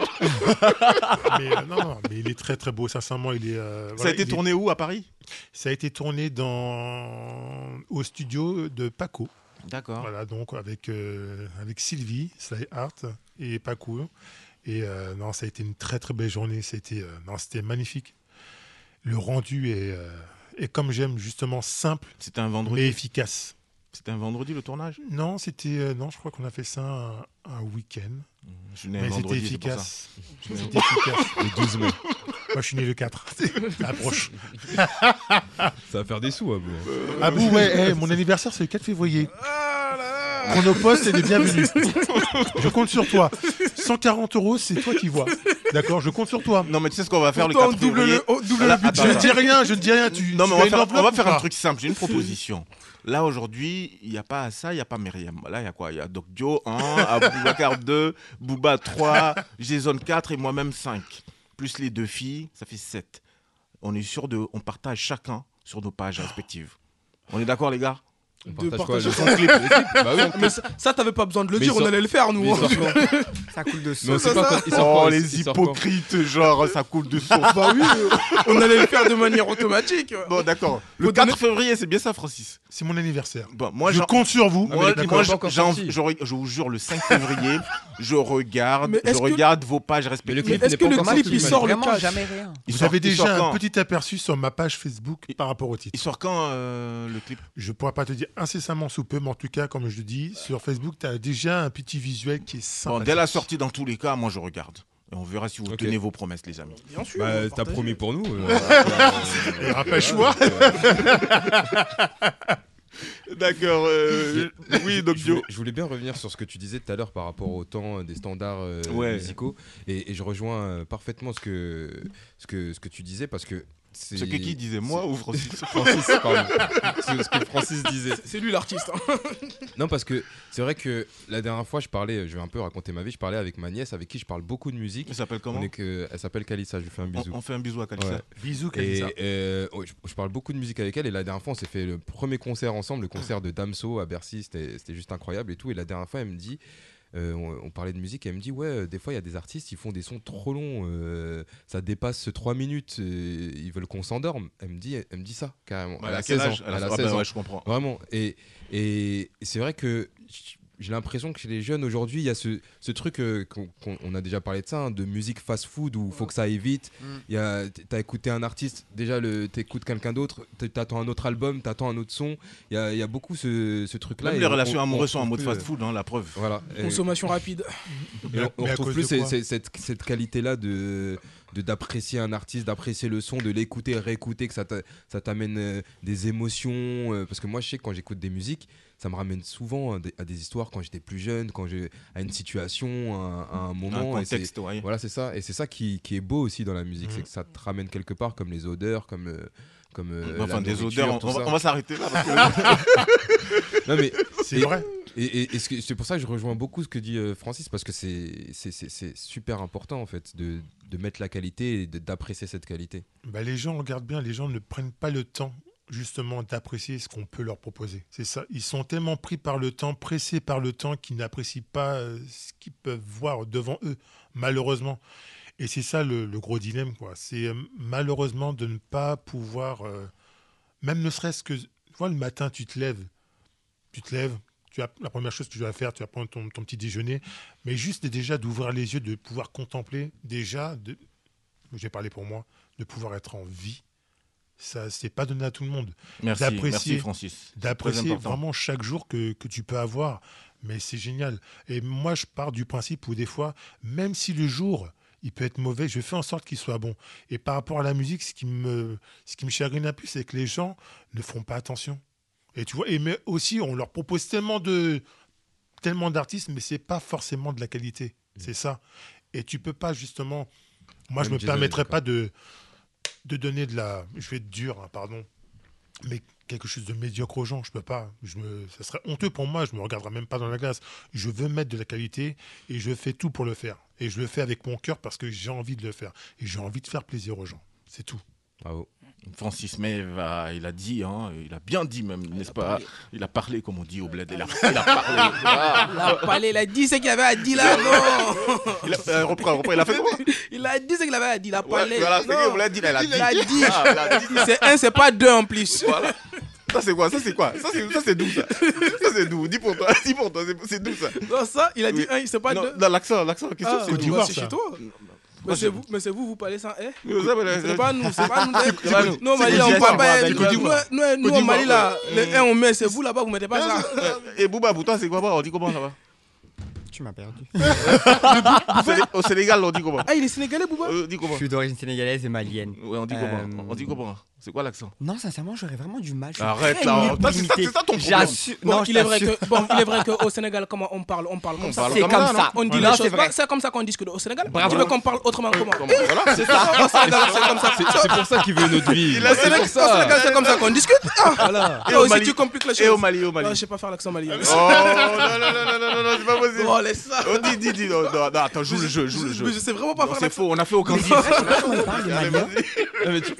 mais, euh, non, non, mais il est très très beau. Sincèrement, il est. euh, Ça voilà, a été il est- tourné où à Paris? Ça a été tourné dans au studio de Paco. D'accord. Voilà, donc avec euh, avec Sylvie, Sly Art et Paco. Et euh, non, ça a été une très très belle journée. C'était euh, non, c'était magnifique. Le rendu est euh, est comme j'aime justement simple C'était un mais vendredi. efficace. C'était un vendredi le tournage? Non, c'était euh, non, je crois qu'on a fait ça un, un week-end. Je suis né un Mais c'était vendredi, c'est pour ça. efficace. C'était efficace. Le 12 mai. Moi, je suis né le 4. Ça approche. Ça va faire des sous, Abou. Ah bon, ouais, eh, mon anniversaire, c'est le 4 février. Chronopost est le bienvenu. Je compte sur toi. 140 euros, c'est toi qui vois. D'accord, je compte sur toi. Non, mais tu sais ce qu'on va faire Pourtant, le 4 double février le- oh, double Là, le budget. Je attends, ne dis rien, je ne dis rien. Tu, Non, tu mais on va faire, on va faire un truc simple. J'ai une proposition. Là, aujourd'hui, il n'y a pas ça, il n'y a pas Myriam. Là, il y a quoi? Il y a Doc Dio 1, Aboubacar 2, Booba 3, Jason 4 et moi-même 5. Plus les deux filles, ça fait 7. On est sûr de. On partage chacun sur nos pages respectives. On est d'accord, les gars? De quoi, partager son clip. Bah oui. Mais ça, ça, t'avais pas besoin de le Mais dire, on allait le faire, nous. Hein. Ça coule de pas sort Oh, les hypocrites, genre, ça coule de source. Bah oui, euh, on allait le faire de manière automatique. Bon, d'accord. Le Faut 4 donner- février, c'est bien ça, Francis? C'est mon anniversaire. Bon, moi, je compte sur vous. Ah, mais Moi, moi, je, vous jure, le 5 février, je regarde, Mais je est-ce que- regarde vos pages respectives. est-ce que le clip, il sort le Vraiment 4 jamais rien. Vous avez déjà un petit aperçu sur ma page Facebook par rapport au titre. Il sort quand euh, le clip? Je ne pourrais pas te dire incessamment sous peu, mais en tout cas, comme je le dis, sur Facebook, tu as déjà un petit visuel qui est Bon, sympa. dès la sortie, dans tous les cas, moi je regarde. Et on verra si vous tenez vos promesses, les amis. Bien sûr. Bah, t'as promis pour nous. euh, Il n'y aura pas le choix. D'accord. oui, donc je, voulais, je voulais bien revenir sur ce que tu disais tout à l'heure par rapport au temps euh, des standards euh, Ouais. musicaux et, et je rejoins euh, parfaitement ce que, ce, que, ce que tu disais parce que c'est- Ce que qui disait, moi ou Francis Francis, pardon. C'est ce que Francis disait. C'est lui l'artiste. hein. Non, parce que c'est vrai que la dernière fois, je parlais, je vais un peu raconter ma vie, je parlais avec ma nièce, avec qui je parle beaucoup de musique. Elle s'appelle comment On est que, Elle s'appelle Kalissa, je lui fais un bisou. On- on fait un bisou à Kalissa. Bisous, Et, Kalissa. euh, ouais, je, je parle beaucoup de musique avec elle, et la dernière fois, on s'est fait le premier concert ensemble, le concert de Damso à Bercy, c'était c'était juste incroyable et tout. Et la dernière fois, elle me dit. Euh, on, on parlait de musique et elle me dit ouais euh, des fois il y a des artistes ils font des sons trop longs euh, ça dépasse 3 minutes ils veulent qu'on s'endorme. Elle me dit elle, me dit ça carrément. Ouais, elle à quel 16 ans. Âge Elle a- elle a bah 16 ans. ouais, je comprends. vraiment. Et, et c'est vrai que j'ai l'impression que chez les jeunes aujourd'hui, il y a ce, ce truc, euh, qu'on qu'on- on a déjà parlé de ça, hein, de musique fast-food où il faut que ça aille vite. Mm. Il y a- T'as écouté un artiste, déjà le- t'écoutes quelqu'un d'autre, t- t'attends un autre album, t'attends un autre son. Il y a, il y a beaucoup ce, ce truc-là. Même et les on- relations on- amoureuses on sont en mode retrouve plus, fast-food, hein, la preuve. Voilà. Et- Consommation rapide. et on, on mais à retrouve cause plus de ces- quoi ces- cette, cette qualité-là de de- d'apprécier un artiste, d'apprécier le son, de l'écouter, réécouter, que ça t'a- ça t'amène euh, des émotions. euh, parce que moi, je sais que quand j'écoute des musiques, ça me ramène souvent à des, à des histoires quand j'étais plus jeune, quand j'ai à une situation, à, un- à un moment. c'est- contexte, ouais. Voilà, c'est ça. Et c'est ça qui, qui est beau aussi dans la musique, Mhm. c'est que ça te ramène quelque part, comme les odeurs, comme euh, comme euh, Enfin, la des odeurs, on- va- s'arrêter là, parce que- non mais C'est vrai. Et, c'est pour ça que je rejoins beaucoup ce que dit euh, Francis parce que c'est c'est- c'est c'est super important en fait de, de mettre la qualité et d'apprécier cette qualité. Bah, les gens, regarde bien, les gens ne prennent pas le temps justement d'apprécier ce qu'on peut leur proposer. C'est ça. Ils sont tellement pris par le temps, pressés par le temps, qu'ils n'apprécient pas euh, ce qu'ils peuvent voir devant eux, malheureusement. Et c'est ça le, le gros dilemme, quoi. C'est euh, malheureusement de ne pas pouvoir, euh, même ne serait-ce que, tu vois, le matin, tu te lèves, tu te lèves, tu as la première chose que tu dois faire, tu vas prendre ton, ton petit déjeuner, mais juste déjà d'ouvrir les yeux, de pouvoir contempler, déjà, de, j'ai parlé pour moi, de pouvoir être en vie. Ça, c'est pas donné à tout le monde. Merci, merci, Francis. D'apprécier vraiment chaque jour que, que tu peux avoir. Mais c'est génial. Et moi, je pars du principe où des fois, même si le jour, il peut être mauvais, je fais en sorte qu'il soit bon. Et par rapport à la musique, ce qui me, ce qui me chagrine un peu, c'est que les gens ne font pas attention. Et tu vois, et mais aussi, on leur propose tellement de tellement d'artistes, mais c'est pas forcément de la qualité. C'est ça. Et tu peux pas justement. Moi, je Même me Jason est permettrais pas de de donner de la. Je vais être dur, hein, pardon. Mais quelque chose de médiocre aux gens, je peux pas. Je me, ça serait honteux pour moi. Je me regarderai même pas dans la glace. Je veux mettre de la qualité et je fais tout pour le faire. Et je le fais avec mon cœur parce que j'ai envie de le faire et j'ai envie de faire plaisir aux gens. C'est tout. Bravo. Francis Mev, a- il a dit, hein, il a bien dit même, n'est-ce pas? Il a parlé, comme on dit au bled. Il a, il a parlé. Ah. Il a parlé, il a dit ce qu'il avait à dire là, non? Il a, euh, reprends, reprends, il a fait quoi? Il a dit ce qu'il avait à dire, il a Ouais, parlé. voilà, c'est Non. qu'il voulait dire, il a dit. Il a dit. Ah, il a dit. C'est un, c'est pas deux en plus. Voilà. Ça c'est quoi? Ça c'est quoi? Ça c'est ça, c'est d'où ça Ça c'est d'où Dis pour toi, dis pour toi, c'est- d'où ça Non, ça, il a dit Oui. un, c'est pas Non, deux. non, l'accent, l'accent, la question Ah, c'est d'où c'est chez toi. Mais c'est vous, mais c'est vous, vous parlez sans eh là, C'est pas nous, c'est pas nous. C'est pas nous. Nous, au C'est Mali, Côte on parle pas. Nous, Côte d'Ivoire. nous, nous, Côte au Mali, là, d'Ivoire. le 1 on met, c'est vous là-bas, vous mettez pas ça. Et Bouba, pour toi c'est quoi On dit comment là-bas Tu m'as perdu. Au Séné- Au Sénégal, on dit comment? Ah, il est sénégalais, Bouba? Euh, On dit comment? Je suis d'origine sénégalaise et malienne. Ouais, on dit comment? Euh, On dit comment? C'est quoi l'accent Non, sincèrement, j'aurais vraiment du mal. Arrête, là, ça, c'est ça- c'est ça ton problème. J'assure- Bon, non, il est vrai que bon, il est vrai qu'au Sénégal, comment on parle, on parle comme ça. parle C'est comme ça, ça. On dit Voilà. les C'est choses. C'est comme ça qu'on discute au Sénégal. Bravo. Tu veux qu'on parle autrement comment Voilà, C'est ça. C'est comme ça. C'est c'est pour ça qu'il veut notre vie. Il a- Au Sénégal, c'est comme ça qu'on discute. Ah. Voilà. Et aussi, Mali tu compliques les choses. Et au Mali, au Mali. Non, je sais pas faire l'accent malien. Oh non, non, non, non, non, non, non, c'est pas possible. Oh, laisse ça. Oh, dis, dis, dis, non, non, non, attends, joue le jeu, joue le jeu. Mais je sais vraiment pas Non, faire C'est l'accent. faux, on a fait aucun. On. Ah,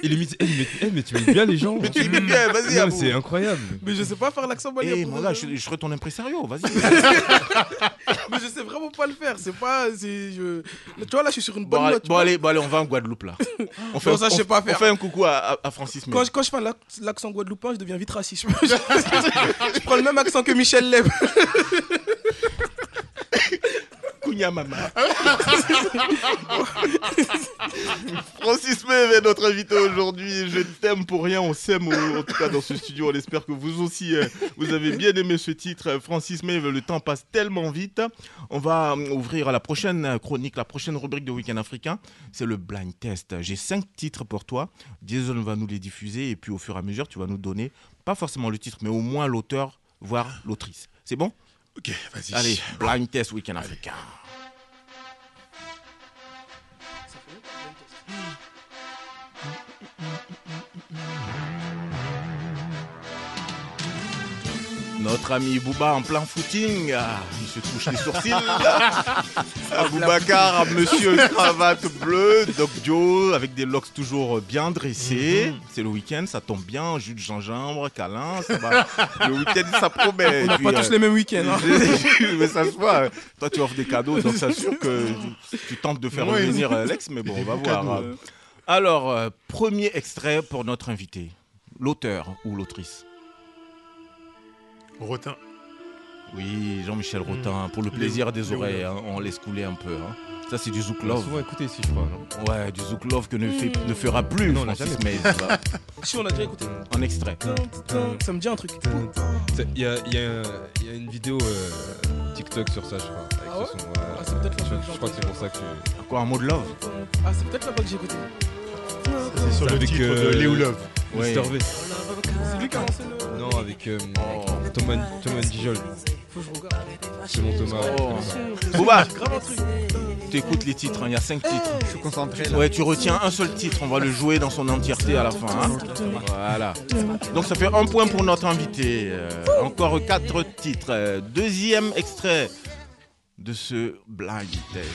il imite- eh, mais, mais tu imites bien les gens. Mais tu imites bien, vas-y, Non. C'est incroyable. Mais je sais pas faire l'accent malien. Eh, mon gars, je, je serai ton impresario, vas-y. Mais je sais vraiment pas le faire. C'est pas. c'est- Je... Tu vois, là, je suis sur une Bon, bonne allez, note. bon, allez, bon, allez, on va en Guadeloupe là. On fait, Non, ça, je on- sais pas on faire. fait un coucou à, Francis. Quand je, quand je fais l'ac- l'accent guadeloupéen, je deviens vite raciste. je, je prends le même accent que Michel Leb. Kounia Mama. Francis May est notre invité aujourd'hui. Je t'aime pour rien, on s'aime au- en tout cas dans ce studio. On espère que vous aussi, euh, vous avez bien aimé ce titre. Francis May, le temps passe tellement vite. On va euh, ouvrir la prochaine chronique, la prochaine rubrique de Week-end africain. C'est le blind test. J'ai cinq titres pour toi. Jason va nous les diffuser et puis au fur et à mesure, tu vas nous donner, pas forcément le titre, mais au moins l'auteur, voire l'autrice. C'est bon? Ok, vas-y. Allez, blind test Week-end africain. Notre ami Booba en plein footing, ah, il se touche les sourcils. Aboubacar, monsieur cravate bleue, Doc Joe, avec des locks toujours bien dressés. Mhm. C'est le week-end, ça tombe bien, jus de gingembre, câlin, ça va. Le week-end, ça promet. On n'a pas tous les mêmes week-ends, hein. mais ça se voit. Toi, tu offres des cadeaux, donc c'est sûr que tu tentes de faire Oui. revenir euh, Alex, mais bon, on va voir. Alors, euh, premier extrait pour notre invité, l'auteur ou l'autrice. Rotin. Oui, Jean-Michel Rotin, pour le Léo- plaisir des Léo oreilles, hein, on laisse couler un peu. hein. Ça, c'est du Zouk On l'a Love. souvent écouté ici, je crois. Non? Ouais, du Zouk Love que ne, fait- ne fera plus Non, on l'a Francis jamais. Si, on a déjà écouté. En extrait. Ça me dit un truc. Il y a, il y a- il y a une vidéo euh, TikTok sur ça, je crois. avec Ah ce ouais? Ah, c'est peut-être la je, fois que je j'ai crois que c'est pour ça que tu. Quoi, un mot de love? Ah, c'est peut-être là-bas que j'ai écouté. C'est sur le avec, titre euh, de Léo Love. Mr. V. C'est lui qui a lancé le. Non, avec euh, Thomas, Thomas Dijol. C'est mon Thomas. Oh. Tu écoutes les titres, hein, il y a cinq titres. Je suis concentré là. Ouais, tu retiens un seul titre, on va le jouer dans son entièreté à la fin. hein. Voilà. Donc ça fait un point pour notre invité. Euh, encore quatre titres. Euh, deuxième extrait de ce blind test.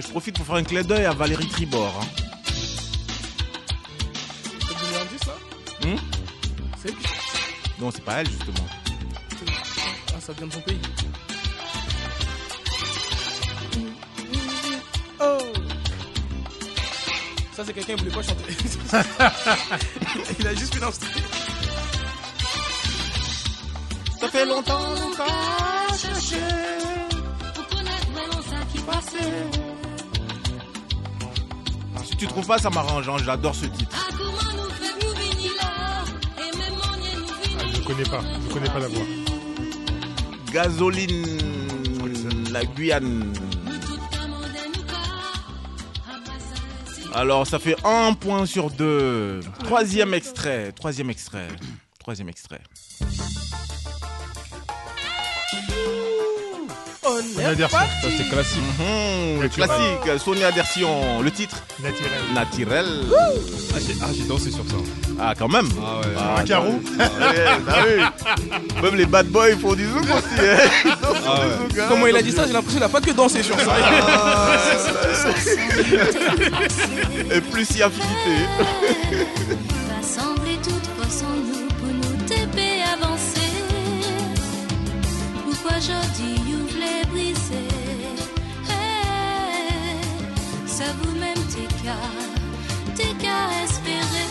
Je profite pour faire un clin d'œil à Valérie Tribord. hein. Indice là Hmm C'est lui. non, c'est pas elle justement. Ah, ça vient de son pays. Oh Ça, c'est quelqu'un qui voulait pas chanter. Il a juste fait l'instru. Ça fait longtemps qu'on cherché. Pour connaître vraiment ça qui passait. Tu trouves pas, ça m'arrange. hein, J'adore ce titre. Ah, je connais pas. Je connais pas la voix. Gasoline, la Guyane. Alors, ça fait un point sur deux. Troisième extrait. Troisième extrait. Troisième extrait. Ça, c'est classique. Mhm, le classique, Sonia Dersion. Le titre Naturel. Naturel. Ah, j'ai ah, dansé sur ça. Ah, quand même. Ah ouais. Ah, un carreau. Ouais, t'as vu. Même les bad boys font du zouk aussi. hein. Ah ouais. hein. Comment il a dit ça, j'ai l'impression qu'il a pas que dansé sur ça. Et plus si affinité. va sembler nous Pourquoi aujourd'hui vous voulez briser? Hey, ça vous-même t'es qu'à, t'es qu'à espérer.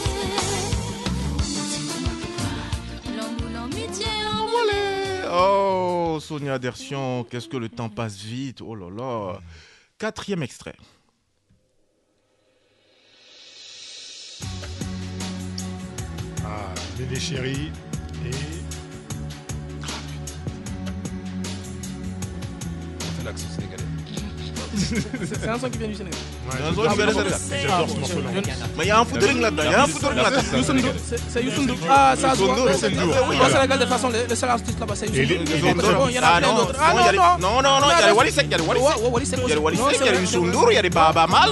L'amour, l'amitié, envolée. Oh, Sonia Dersion, qu'est-ce que le temps passe vite. Oh là là. Quatrième extrait. Ah, Méné Chéri et. C'est l'accent sénégalais. C'est un son qui vient du Sénégal. J'adore ce morceau-là. Mais il y a un featuring là-dedans. Il y a un featuring là-dedans. C'est c'est Youssou. Ah, ça se voit. Au Sénégal, de toute façon, le seul artiste là-bas, c'est Youssou il y en a Ah plein non, d'autres. Ah non, non, non. non, non, non, il y a les Wally Seck, il y a les Seck Il y a Youssou Ndour, il y a les Baba Mal.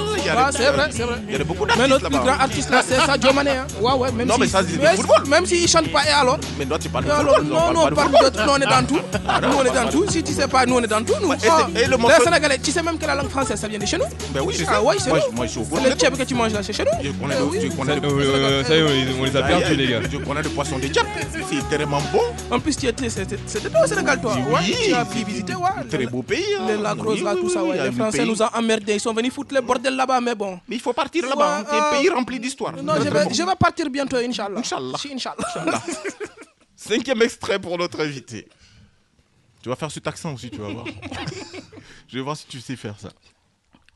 c'est vrai, c'est vrai. Il y a beaucoup Mais d'artistes notre plus grand là-bas. artiste là, c'est Sadio Mané. Hein. Ouais, ouais, même Non, si, mais ça, c'est du mais- football. Même s'il chante pas, et alors Mais toi, tu parles de football. non, non, parle. Nous, on est dans tout. Nous, on est dans tout. Si tu sais pas, nous, on est dans tout. Nous, Ah, les morceau- Sénégalais, tu sais même que la langue française, ça vient de chez nous. Ben oui, sais. Ah ouais, c'est Moi, nous. moi, je suis au. C'est le tchèp que tu manges là, c'est chez nous. Je connais le- oui. je connais Ça, le- euh, euh, ça y est, on les a Ah, perdus, les gars. Je connais le poisson des Tchèques. C'est tellement bon. En plus, tu étais, c'était c'était toi au Sénégal, toi. Oui, tu as c'est- pu visiter, ouais. Très beau pays. hein. Les Lagros, là, tout ça, ouais. Français pays. nous ont emmerdés. Ils sont venus foutre les bordels là-bas, mais bon. Mais il faut partir là-bas. C'est un Ouais, pays euh, rempli d'histoire. Non, je vais, partir bientôt, Inch'Allah. Inch'Allah. Inch'Allah. Cinquième extrait pour notre invité. Tu vas faire cet accent aussi, tu vas voir. Je vais voir si tu sais faire ça.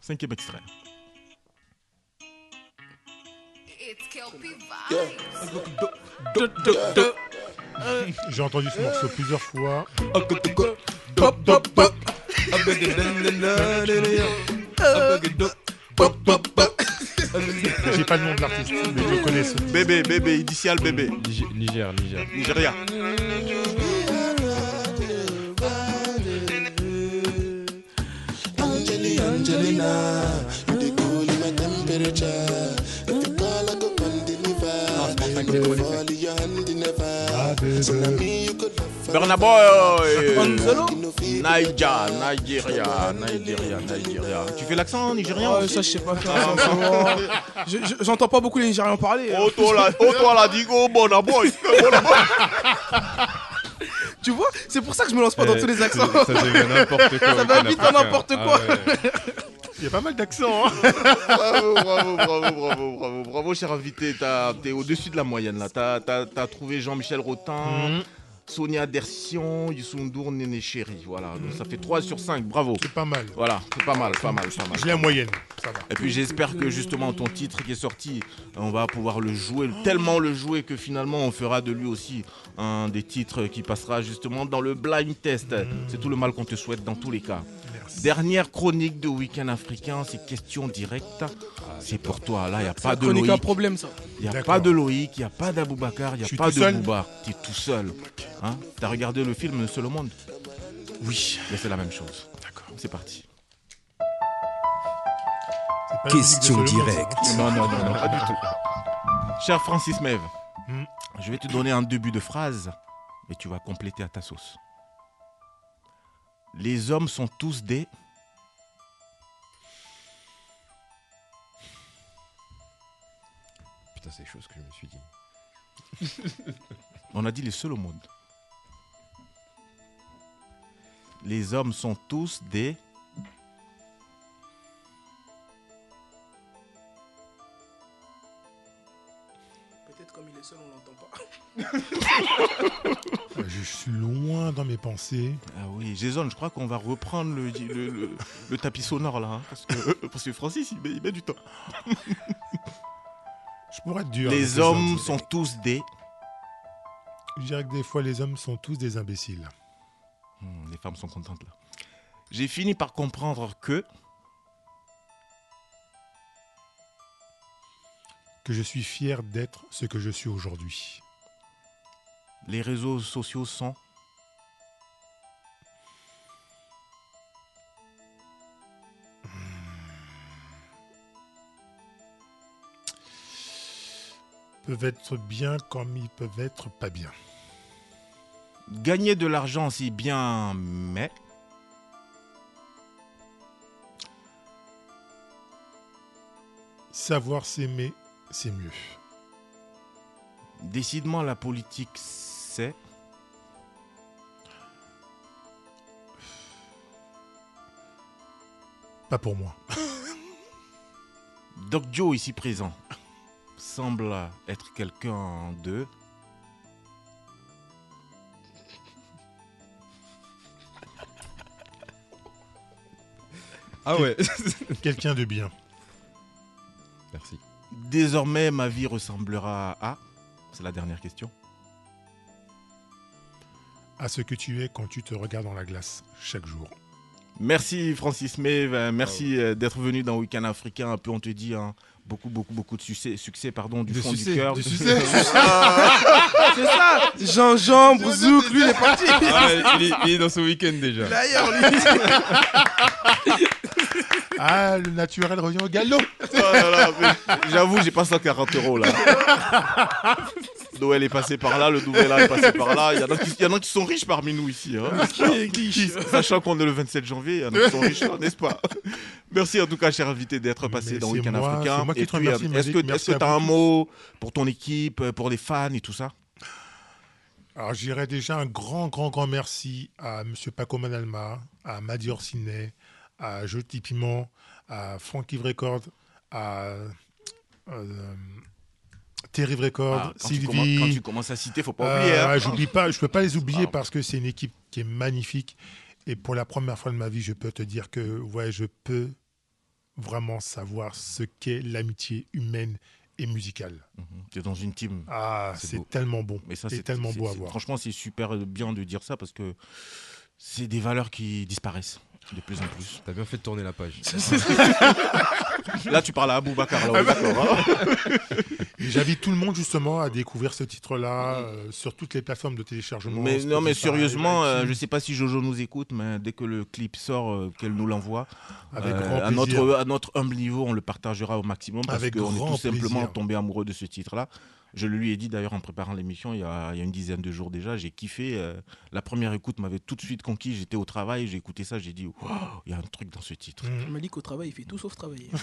Cinquième extrait. J'ai entendu ce morceau plusieurs fois. J'ai pas le nom de l'artiste, mais je connais ce. Bébé, bébé, initial bébé. Niger, Niger. Nigeria. Angelina, you dey cool in my temperature. If you call, I go come deliver. Fall in your hand, never. So now me, you could Burna Boy Naija, Nigeria, Nigeria, Nigeria. Tu fais l'accent nigérien ça, je sais pas faire. Ah, J'entends pas beaucoup les Nigérians parler. Oh, toi là, oh, toi digo, Burna Boy. Burna Boy. Tu vois, c'est pour ça que je me lance pas dans Eh, tous les accents. ça devient n'importe quoi Ça avec va vite dans n'importe quoi. Il y a pas mal d'accents. Hein bravo, bravo, bravo, bravo, bravo, bravo, cher invité. T'as- T'es au-dessus de la moyenne là. T'as as, trouvé Jean-Michel Rotin, Mhm. Sonia Dersion, Youssoundour, Néné Chéri. Voilà, donc ça fait 3 sur 5. Bravo. C'est pas mal. Voilà, c'est pas mal, pas mal, pas mal. J'ai la moyenne. Ça va. Et puis j'espère que justement ton titre qui est sorti, on va pouvoir le jouer, tellement le jouer que finalement on fera de lui aussi un des titres qui passera justement dans le blind test. C'est tout le mal qu'on te souhaite dans tous les cas. Dernière chronique de Week-end africain, c'est question directe. C'est pour toi, là, il n'y a pas de Loïc. problème, ça. Il n'y a pas de Loïc, il n'y a pas d'Aboubacar, il n'y a pas de Bouba. Tu es tout seul. Hein? T'as regardé le film Seul au monde? Oui. Mais c'est la même chose. D'accord. C'est parti. Question directe. hein. Non, non, non, non, pas du tout. Cher Francis Mev, Hmm. je vais te donner un début de phrase et tu vas compléter à ta sauce. Les hommes sont tous des. Putain, c'est chose que je me suis dit. On a dit les seuls au monde. Les hommes sont tous des. On l'entend pas. Euh, Je suis loin dans mes pensées. Ah oui, Jason, je crois qu'on va reprendre le, le, le- le tapis sonore là. hein, parce, que, parce que Francis, il met, il met du temps. Je pourrais être dur. Les hommes hommes. sont tous des. Je dirais que des fois, les hommes sont tous des imbéciles. Hmm, les femmes sont contentes là. J'ai fini par comprendre que. Que je suis fier d'être ce que je suis aujourd'hui. Les réseaux sociaux sont. Peuvent être bien comme ils peuvent être pas bien. Gagner de l'argent, c'est bien, mais. Savoir s'aimer, c'est mieux. Décidément, la politique, c'est. Pas pour moi. Doc Joe, ici présent, semble être quelqu'un de. Ah ouais. Quelqu'un de bien. Merci. Désormais, ma vie ressemblera à. C'est la dernière question. À ce que tu es quand tu te regardes dans la glace chaque jour. Merci Francis Mev, euh, merci euh, d'être venu dans Week-end Africain. Un peu, on te dit hein, beaucoup, beaucoup, beaucoup de succès, succès pardon, du De fond succès, du cœur. succès. C'est ça Gingembre, zouk, lui, il est parti. Ah, il, est, il est dans son week-end déjà. D'ailleurs, lui. Ah, le naturel revient au galop. Oh J'avoue, j'ai pas 140 euros là. Noël est passé par là, le nouvel an est passé par là. Il y en a qui, y en a qui sont riches parmi nous ici. hein. Est Sachant qu'on est le 27 janvier, il y en a qui sont riches, n'est-ce pas? Merci en tout cas, cher invité, d'être passé Mais dans Week-end moi, Africain. Est-ce Merci que tu as un mot pour ton équipe, pour les fans et tout ça? Alors, je dirais déjà un grand, grand, grand merci à M. Paco Manalma, à Madi Orsinet, à Joti Piment, à Frankie Record, à euh, Record, Ah, quand, tu Sylvie. commences, quand tu commences à citer, faut pas oublier. hein. Euh, J'oublie pas, je peux pas les oublier Ah. parce que c'est une équipe qui est magnifique. Et pour la première fois de ma vie, je peux te dire que ouais, je peux vraiment savoir ce qu'est l'amitié humaine et musicale. Tu es dans une team. Ah, C'est tellement bon. Mais ça, c'est tellement beau à voir. Franchement, c'est super bien de dire ça parce que c'est des valeurs qui disparaissent. De plus en plus. T'as bien fait de tourner la page. là, tu parles à. Là, ouais, d'accord. hein. Et J'invite tout le monde justement à découvrir ce titre-là euh, sur toutes les plateformes de téléchargement. Mais non, mais sérieusement, euh, je sais pas si Jojo nous écoute, mais dès que le clip sort, euh, qu'elle nous l'envoie, euh, à notre à notre humble niveau, on le partagera au maximum parce qu'on est tout simplement tombé amoureux de ce titre-là. Je le lui ai dit d'ailleurs en préparant l'émission il, y a il y a une dizaine de jours déjà. J'ai kiffé. euh, la première écoute m'avait tout de suite conquis. J'étais au travail, j'ai écouté ça, j'ai dit, Wow, il y a un truc dans ce titre. Mm. Malik au travail, il fait tout sauf travailler.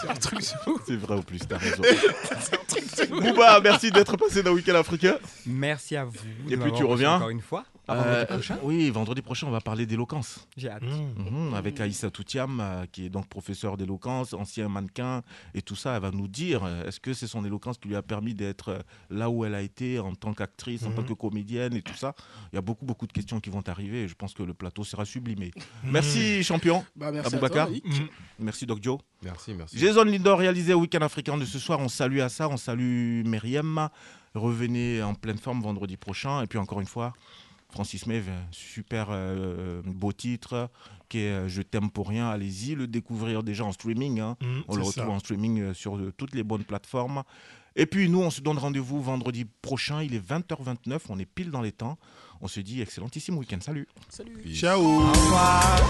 C'est un truc, c'est vrai au plus, t'as raison. Bouba, merci d'être passé dans Week-end africain. Merci à vous. Et puis tu reviens Encore une fois. À Euh, vendredi prochain. Oui, vendredi prochain, on va parler d'éloquence. J'ai hâte. Mhm, avec Aïssa Toutiam, euh, qui est donc professeur d'éloquence, ancien mannequin et tout ça. Elle va nous dire euh, est-ce que c'est son éloquence qui lui a permis d'être là où elle a été en tant qu'actrice, en tant que comédienne et tout ça. Il y a beaucoup, beaucoup de questions qui vont arriver et je pense que le plateau sera sublimé. Merci, champion. Bah, merci à Aboubacar. Merci, Doc Joe. Merci, merci. Jason Lindor réalisé au Week-end africain de ce soir. On salue à ça, on salue Myriam. Revenez en pleine forme vendredi prochain. Et puis encore une fois, Francis Mev, super euh, beau titre qui est euh, Je t'aime pour rien. Allez-y le découvrir déjà en streaming. hein. Mm, on le retrouve ça. en streaming euh, sur euh, toutes les bonnes plateformes. Et puis nous, on se donne rendez-vous vendredi prochain. Il est 20h29. On est pile dans les temps. On se dit excellentissime week-end. Salut. Salut. Ciao. Au revoir.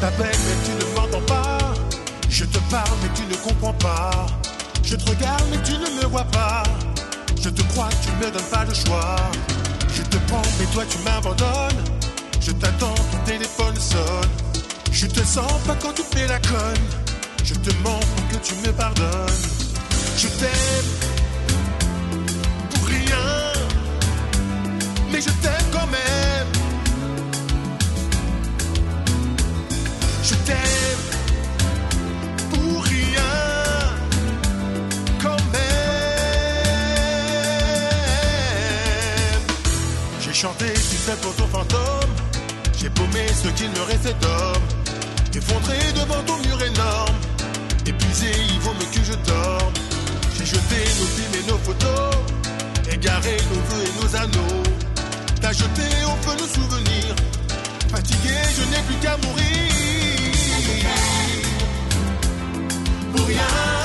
T'appelle mais tu ne m'entends pas. Je te parle mais tu ne comprends pas. Je te regarde mais tu ne me vois pas. Je te crois, tu ne me donnes pas le choix. Je te prends mais toi tu m'abandonnes. Je t'attends, ton téléphone sonne. Je te sens pas quand tu fais la conne. Je te mens pour que tu me pardonnes. Je t'aime pour rien. Mais je t'aime quand même. Je t'aime pour rien quand même. J'ai chanté, sais, pour ton fantôme. J'ai paumé ce qu'il me restait d'homme. Effondré devant ton mur énorme. Épuisé, il vaut mieux que je dorme. J'ai jeté nos films et nos photos. Égaré nos vœux et nos anneaux. T'as jeté au feu nos souvenirs. Fatigué, je n'ai plus qu'à mourir. Voy a